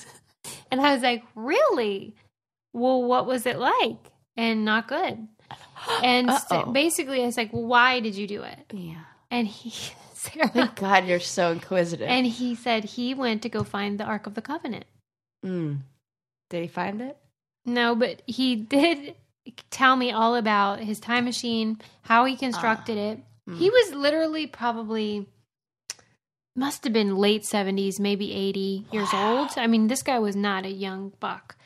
And I was like, really? Well, what was it like? And not good. And Uh-oh. basically, I was like, well, why did you do it? yeah. And he, [laughs] Sarah, God, you're so inquisitive. and he said he went to go find the Ark of the Covenant. Mm. Did he find it? No, but he did tell me all about his time machine, how he constructed it. He was literally probably must have been late 70s, maybe 80 years old. I mean, this guy was not a young buck.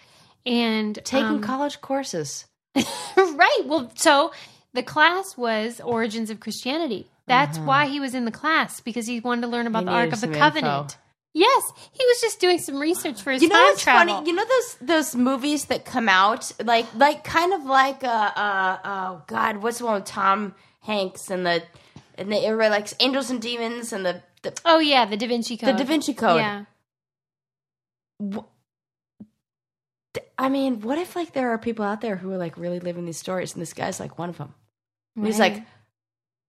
And Taking um, college courses. [laughs] right. Well, so the class was Origins of Christianity. That's why he was in the class because he wanted to learn about He the Ark of the Covenant. info. Yes, he was just doing some research for his You know time what's travel. funny? You know those those movies that come out like like kind of like uh uh oh god, what's the one with Tom Hanks and the and the everybody likes Angels and Demons and the the, oh yeah, the Da Vinci Code. the Da Vinci Code. Yeah. I mean, what if like there are people out there who are like really living these stories and this guy's like one of them. And He's like,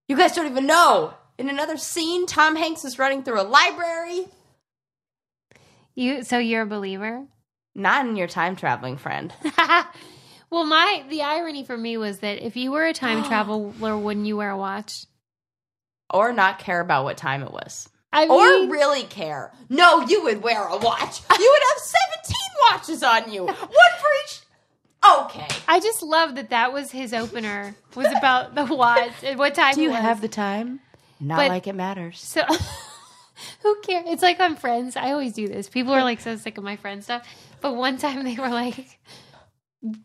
you guys don't even know. In another scene, Tom Hanks is running through a library. You so you're a believer? Not in your time traveling friend. [laughs] well, my the irony for me was that if you were a time [gasps] traveler, wouldn't you wear a watch? Or not care about what time it was. I Or really care. No, you would wear a watch. [laughs] You would have 17 watches on you. One for each. Okay. I just love that that was his opener was about the watch and what time Do you it was. have the time? Not But- like it matters. So [laughs] who cares? It's like on Friends. I always do this. People are like so sick of my friend stuff. But one time they were like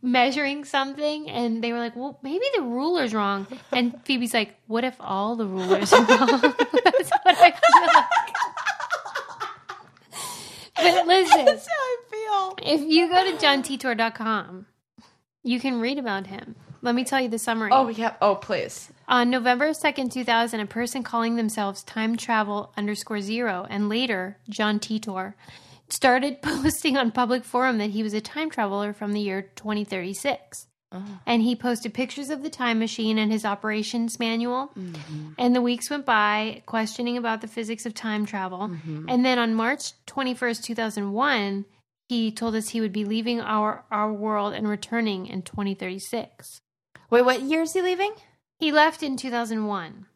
measuring something and they were like, Well, maybe the ruler's wrong. And Phoebe's like, What if all the rulers are wrong? [laughs] That's what I feel like. But listen, That's how I feel. if go you can read about him. Let me tell you the summary. Oh, yeah. Oh, please. On November 2nd, 2000, a person calling themselves time travel underscore zero and later John Titor started [laughs] posting on public forum that he was a time traveler from the year 2036. And he posted pictures of the time machine and his operations manual. Mm-hmm. And the weeks went by questioning about the physics of time travel. Mm-hmm. And then on March 21st, 2001, he told us he would be leaving our, our world and returning in 2036. Wait, what year is he leaving? He left in 2001.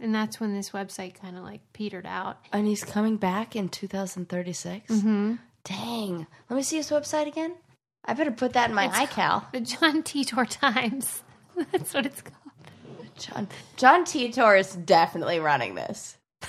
And that's when this website kind of like petered out. And he's coming back in 2036? Mm-hmm. Dang. Let me see his website again. I better put that in my iCal. The John Titor Times. [laughs] That's what it's called. John, John Titor is definitely running this. [laughs]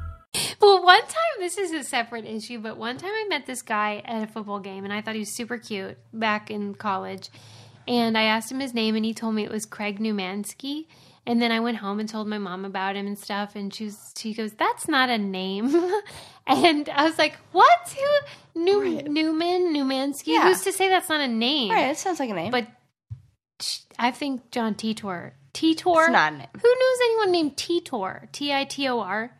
Well, one time, this is a separate issue, but one time I met this guy at a football game and I thought he was super cute back in college. And I asked him his name and he told me it was Craig Newmansky. And then I went home and told my mom about him and stuff. And she, was, she goes, That's not a name. [laughs] and I was like, What? Who? New, Newman? Newmansky? Yeah. Who's to say that's not a name? Right, it sounds like a name. But I think John Titor. Titor? It's not a name. Who knows anyone named Titor? T I T O R?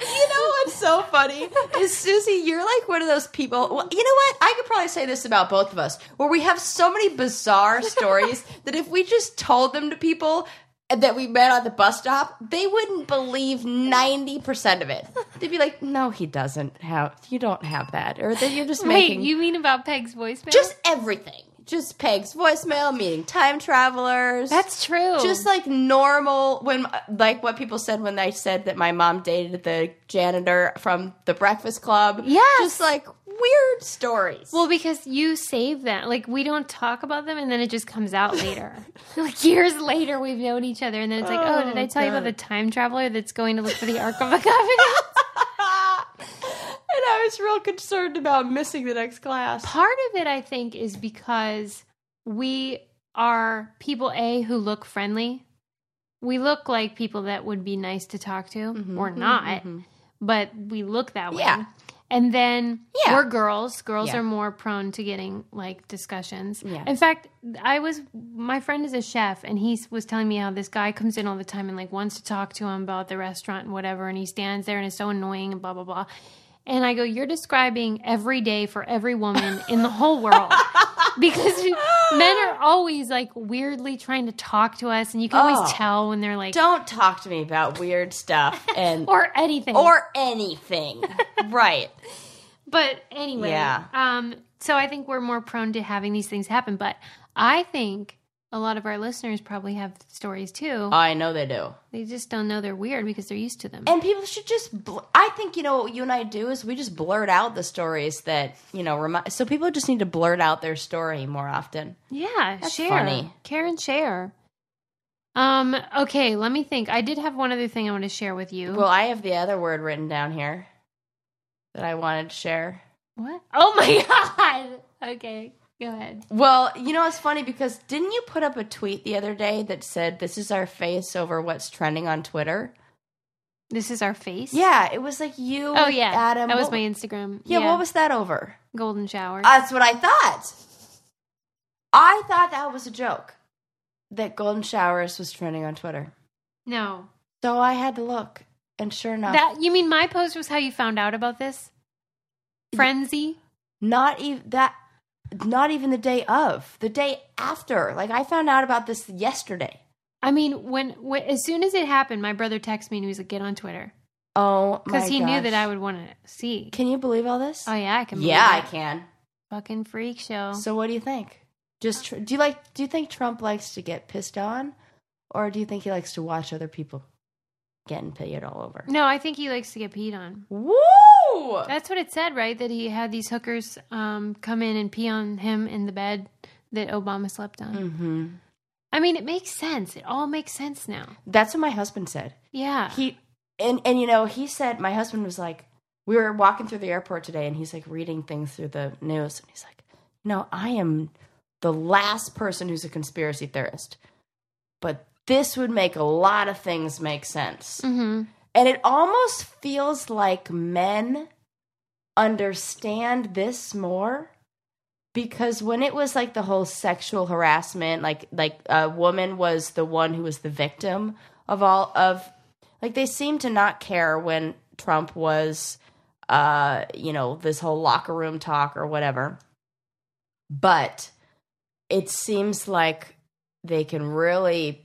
You know what's so funny is Susie, you're like one of those people. Well, you know what? I could probably say this about both of us, where we have so many bizarre [laughs] stories that if we just told them to people that we met on the bus stop, they wouldn't believe ninety percent of it. They'd be like, "No, he doesn't have. You don't have that, or that you're just Wait, making you mean about Peg's voicemail? just everything." Just Peg's voicemail, meeting time travelers. That's true. just like normal when like what people said when they said that my mom dated the janitor from the breakfast club Yes. just like weird stories. Well, because you save them. Like we don't talk about them, and then it just comes out later. [laughs] like years later, we've known each other, and then it's like, oh, oh did I tell you about the time traveler that's going to look for the Ark of the Covenant? [laughs] I was real concerned about missing the next class. Part of it, I think, is because we are people A who look friendly. We look like people that would be nice to talk to, or mm-hmm. not, mm-hmm. but we look that way. Yeah. And then Yeah. we're girls. Girls Yeah. are more prone to getting like discussions. Yeah. In fact, I was my friend is a chef, and he was telling me how this guy comes in all the time and like wants to talk to him about the restaurant and whatever, and he stands there and is so annoying and blah blah blah. And I go, you're describing every day for every woman in the whole world [laughs] because men are always like weirdly trying to talk to us, and you can Oh. always tell when they're like Don't talk to me about weird stuff [laughs] and or anything or anything. [laughs] right. But anyway, Yeah. Um, so I think we're more prone to having these things happen. But I think a lot of our listeners probably have stories too. I know they do. they just don't know they're weird because they're used to them. And people should just. Bl- I think you know what you and I do is we just blurt out the stories that you know. Remi- so people just need to blurt out their story more often. yeah, That's share. funny. Karen, share. Um. Okay. Let me think. I did have one other thing I want to share with you. Well, I have the other word written down here that I wanted to share. what? Oh my [laughs] god. Okay. Go ahead. Well, you know it's funny because didn't you put up a tweet the other day that said this is our face over what's trending on Twitter? This is our face. Yeah, it was like you. Oh yeah. Adam. That was What- my Instagram. Yeah, what was that over? golden shower? That's what I thought. I thought that was a joke. That golden showers was trending on Twitter. no. So I had to look, and sure enough, That you mean my post was how you found out about this? Frenzy? not even that, not even the day of, the day after. Like I found out about this yesterday. I mean, when, when as soon as it happened, my brother texted me and he was like, "Get on Twitter," Oh, because he knew that I would want to see. Can you believe all this? Oh yeah, I can. yeah, I can. Fucking freak show. So what do you think? Just tr- do you like? Do you think Trump likes to get pissed on, or do you think he likes to watch other people getting peed all over? no, I think he likes to get peed on. Woo! That's what it said, right? That he had these hookers um, come in and pee on him in the bed that Obama slept on. hmm I mean, it makes sense. It all makes sense now. That's what my husband said. Yeah. He and and you know he said my husband was like we were walking through the airport today and he's like reading things through the news and he's like no I am the last person who's a conspiracy theorist but this would make a lot of things make sense. Hmm and it almost feels like men understand this more because when it was like the whole sexual harassment like like a woman was the one who was the victim of all of like they seemed to not care when Trump was uh you know this whole locker room talk or whatever. But it seems like they can really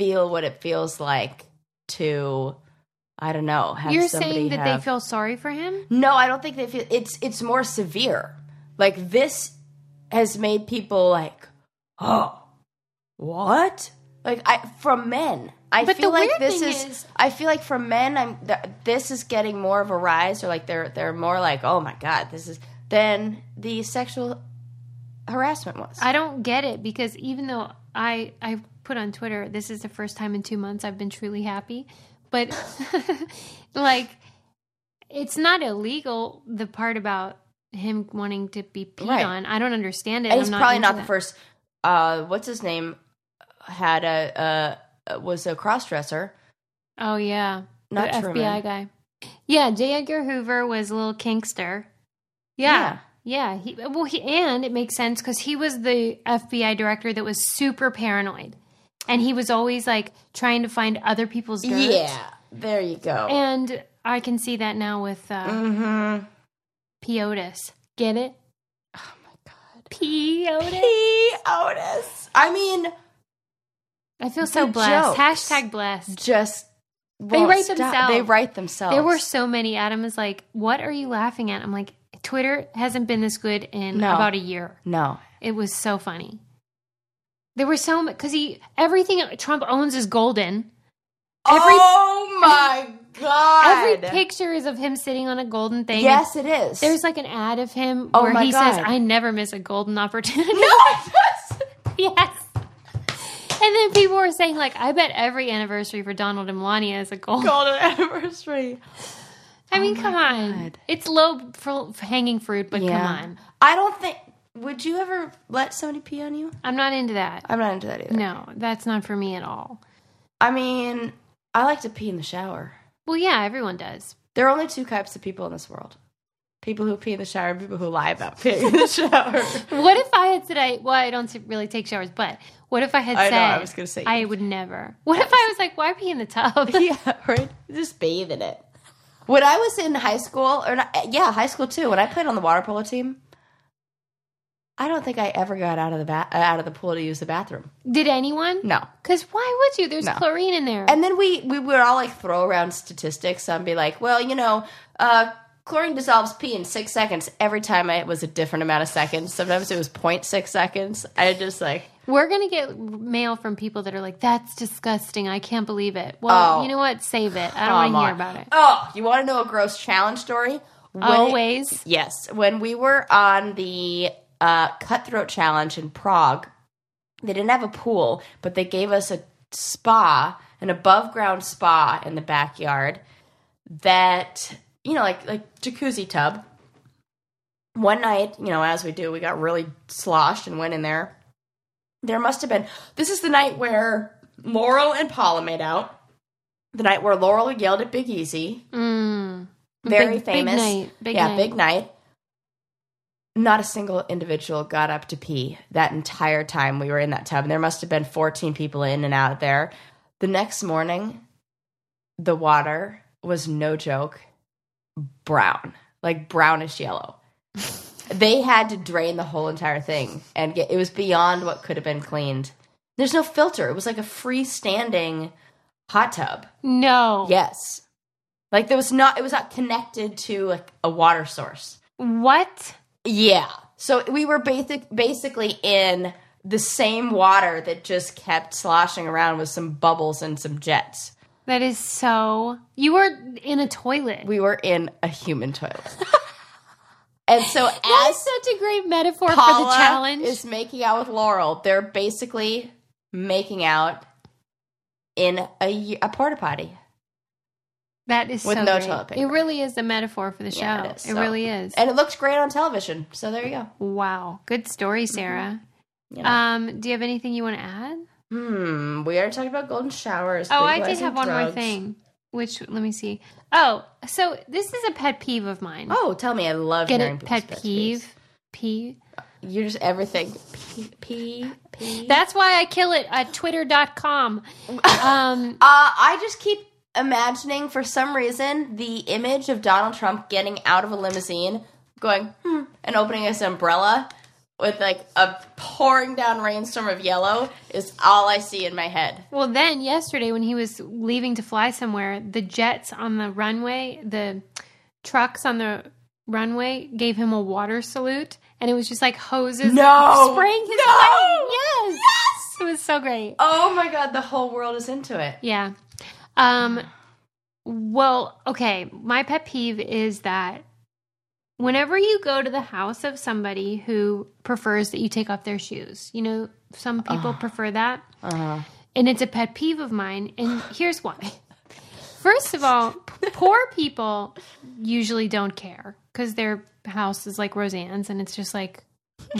feel what it feels like to I don't know. Have You're saying that have- they feel sorry for him? No, I don't think they feel it's it's more severe. Like this has made people like, oh, what? Like I from men. I But feel like this is, is- I feel like for men I'm th- this is getting more of a rise or like they're they're more like, "Oh my god, this is than the sexual harassment was. I don't get it because even though I I put on Twitter, this is the first time in two months I've been truly happy, but [laughs] like it's not illegal. The part about him wanting to be peed Right. on, I don't understand it. and he's I'm probably into not the that. first. Uh, what's his name? Had a uh, was a cross dresser. Oh yeah, Not the Truman. FBI guy. Yeah, J. Edgar Hoover was a little kinkster. Yeah. Yeah, he, well, he, and it makes sense because he was the FBI director that was super paranoid, and he was always like trying to find other people's dirt. Yeah, there you go. And I can see that now with uh, mm-hmm. P. Otis. Get it? Oh my god. P. Otis. P. Otis. I mean, I feel so blessed. Hashtag blessed. just They write stop. themselves. They write themselves. There were so many. Adam is like, "What are you laughing at?" I'm like, "Twitter hasn't been this good in No. about a year." no. It was so funny. There were so much because he everything Trump owns is golden. Every- oh my god! Every picture is of him sitting on a golden thing. Yes, it is. There's like an ad of him Oh where he says, "I never miss a golden opportunity." no, [laughs] yes. And then people were saying, like, I bet every anniversary for Donald and Melania is a gold. golden [laughs] anniversary. I mean, oh come on. It's low for, for hanging fruit, but come on. I don't think. Would you ever let somebody pee on you? I'm not into that. I'm not into that either. No, that's not for me at all. I mean, I like to pee in the shower. Well, yeah, everyone does. There are only two types of people in this world: people who pee in the shower, and people who lie about peeing in the shower. [laughs] What if I had said I? Well, I don't really take showers, but what if I had I know, said I was gonna say- I would never? What if I was like, why pee in the tub? [laughs] yeah, right. Just bathe in it. When I was in high school, or not, yeah, high school too. When I played on the water polo team, I don't think I ever got out of the ba- uh, out of the pool to use the bathroom. Did anyone? No. Because why would you? There's No. chlorine in there. And then we we would all like throw around statistics and be like, well, you know, uh, chlorine dissolves pee in six seconds. Every time it was a different amount of seconds. Sometimes it was 0.6 seconds. I just like, We're gonna get mail from people that are like, "That's disgusting. I can't believe it." Well, Oh. you know what? Save it. I don't want come to hear on. about it. Oh, you want to know a gross challenge story? When- Always. Yes. When we were on the uh, Cutthroat Challenge in Prague, they didn't have a pool, but they gave us a spa, an above ground spa in the backyard that, you know, like, like jacuzzi tub. One night, you know, as we do, we got really sloshed and went in there. There must have been, this is the night where Laurel and Paula made out. The night where Laurel yelled at Big Easy Mm. very Big- big famous. night, big yeah, night. big night. Not a single individual got up to pee that entire time we were in that tub. And there must have been 14 people in and out there. The next morning, the water was no joke brown, like brownish yellow. [laughs] they had to drain the whole entire thing and get it was beyond what could have been cleaned. There's no filter. It was like a freestanding hot tub. No. Yes. Like there was not it was not connected to like a water source. What? Yeah. So we were basic basically in the same water that just kept sloshing around with some bubbles and some jets. That is so. You were in a toilet. We were in a human toilet. [laughs] and so that as is such a great metaphor for the challenge. is making out with Laurel, they're basically making out in a, a porta potty. That is with so no great. toilet paper. It really is a metaphor for the show. Yeah, it, it is. So- really is. And it looked great on television. So there you go. wow. Good story, Sarah. You know. Um, do you have anything you want to add? Hmm. We already talked about golden showers. Oh, I did have one more thing. Which let me see. Oh, so this is a pet peeve of mine. Oh, tell me. I love Get it? Pet peeve. Peeve. You're just everything. P P P. That's why I kill it at twitter.com. [laughs] Um, Uh, I just keep imagining, for some reason, the image of Donald Trump getting out of a limousine, going hmm, and opening his umbrella with like a pouring down rainstorm of yellow is all I see in my head. well, then yesterday when he was leaving to fly somewhere, the jets on the runway, the trucks on the runway gave him a water salute. And it was just like hoses No! spraying his No! plane. Yes. Yes! It was so great. Oh my god, the whole world is into it. Yeah. Um well, okay, my pet peeve is that whenever you go to the house of somebody who prefers that you take off their shoes. You know, some people prefer that. Uh-huh. And it's a pet peeve of mine and here's why. First of all, poor people usually don't care cuz their house is like Roseanne's and it's just like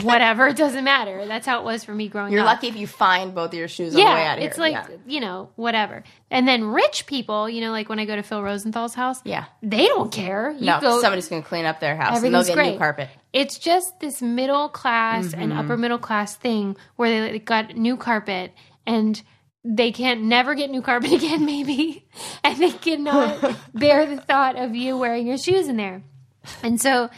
whatever, it doesn't matter. That's how it was for me growing up. You're lucky if you find both of your shoes on the way out of it's here. like yeah. you know whatever. And then rich people, you know, like when I go to Phil Rosenthal's house, Yeah. they don't care. You no, go, somebody's going to clean up their house and they'll Everything's get great. new carpet. It's just this middle class Mm-hmm. and upper middle class thing where they like, got new carpet and they can't never get new carpet [laughs] again, maybe, and they cannot [laughs] bear the thought of you wearing your shoes in there. And so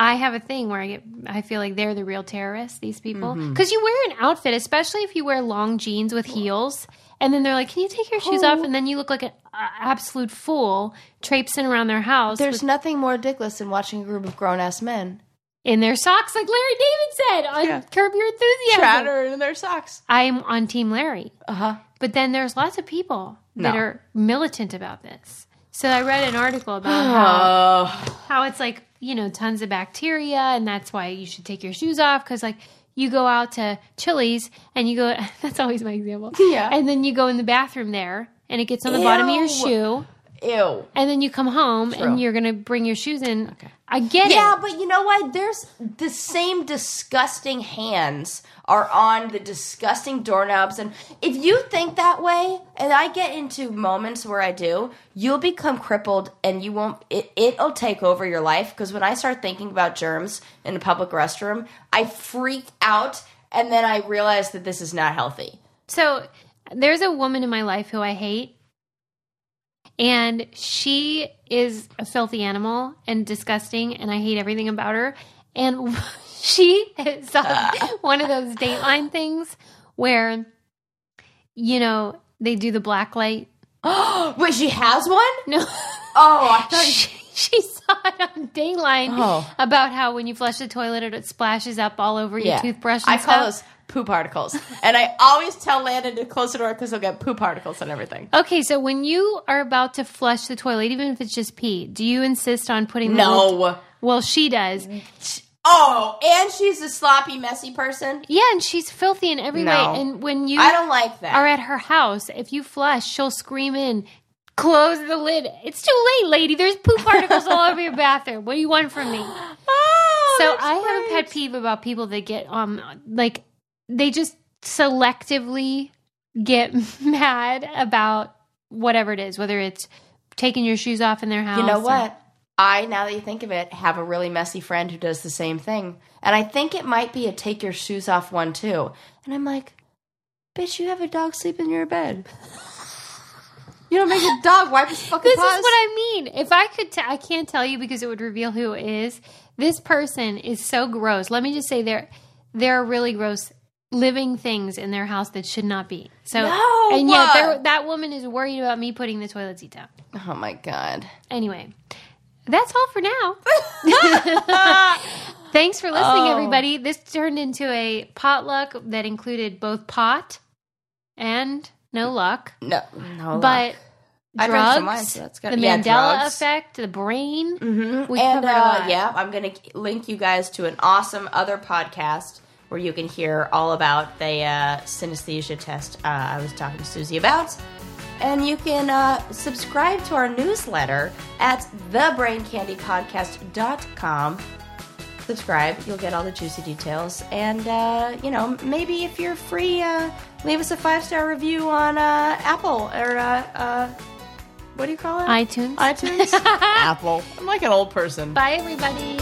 I have a thing where I get, I feel like they're the real terrorists, these people. Mm-hmm. Because you wear an outfit, especially if you wear long jeans with heels, and then they're like, Can you take your shoes Oh. off? And then you look like an absolute fool traipsing around their house There's with- nothing more ridiculous than watching a group of grown ass men in their socks, like Larry David said on Yeah. Curb Your Enthusiasm. chatter in their socks. I'm on Team Larry. Uh huh. But then there's lots of people that are militant about this. So I read an article about [sighs] how how it's like you know tons of bacteria and that's why you should take your shoes off because like you go out to chili's and you go [laughs] that's always my example. Yeah. and then you go in the bathroom there and it gets on the bottom of your shoe ew. and then you come home True. and you're gonna bring your shoes in i get Yeah, it Yeah, but you know what? There's the same disgusting hands are on the disgusting doorknobs. And if you think that way, and I get into moments where I do, you'll become crippled and you won't, it, it'll take over your life. Because when I start thinking about germs in a public restroom, I freak out and then I realize that this is not healthy. so there's a woman in my life who i hate and she is a filthy animal and disgusting and i hate everything about her and [laughs] she saw [laughs] one of those dateline things where you know they do the black light Oh, [gasps] Wait, she has one? no [laughs] Oh, I thought she, she saw it on dateline Oh. about how when you flush the toilet it splashes up all over your toothbrush and I call stuff. those poo particles. and I always tell Landon to close the door because he'll get poo particles and everything. Okay, so when you are about to flush the toilet, even if it's just pee, do you insist on putting the No. Well, she does. Oh, and she's a sloppy, messy person. Yeah, and she's filthy in every No. way. And when you I don't like that. are at her house, if you flush, she'll scream in, "Close the lid! It's too late, lady. There's poop particles all over your bathroom. What do you want from me?" [gasps] Oh, So that's I have a great. pet peeve about people that get um like they just selectively get [laughs] mad about whatever it is, whether it's taking your shoes off in their house. You know or- what? I, now that you think of it, have a really messy friend who does the same thing. And I think it might be a take your shoes off one too. And I'm like, bitch, you have a dog sleep in your bed. [laughs] You don't make a dog wipe his fucking This paws. is what I mean. If I could, t- I can't tell you because it would reveal who it is. This person is so gross. Let me just say there, there are really gross living things in their house that should not be. So, No! and yet that woman is worried about me putting the toilet seat down. Oh my god. Anyway, that's all for now. [laughs] [laughs] Thanks for listening, Oh. everybody. This turned into a potluck that included both pot and no luck, No, no. but I drank some drugs, wine, so that's good. the Yeah, Mandela drugs. effect, the brain. Mhm. We and covered a uh, lot. yeah, I'm gonna link you guys to an awesome other podcast where you can hear all about the uh, synesthesia test uh, I was talking to Susie about. And you can uh, subscribe to our newsletter at thebraincandypodcast.com. Subscribe, you'll get all the juicy details. And, uh, you know, maybe if you're free, uh, leave us a five star review on uh, Apple or, uh, uh, what do you call it? iTunes. iTunes? [laughs] Apple. I'm like an old person. Bye, everybody.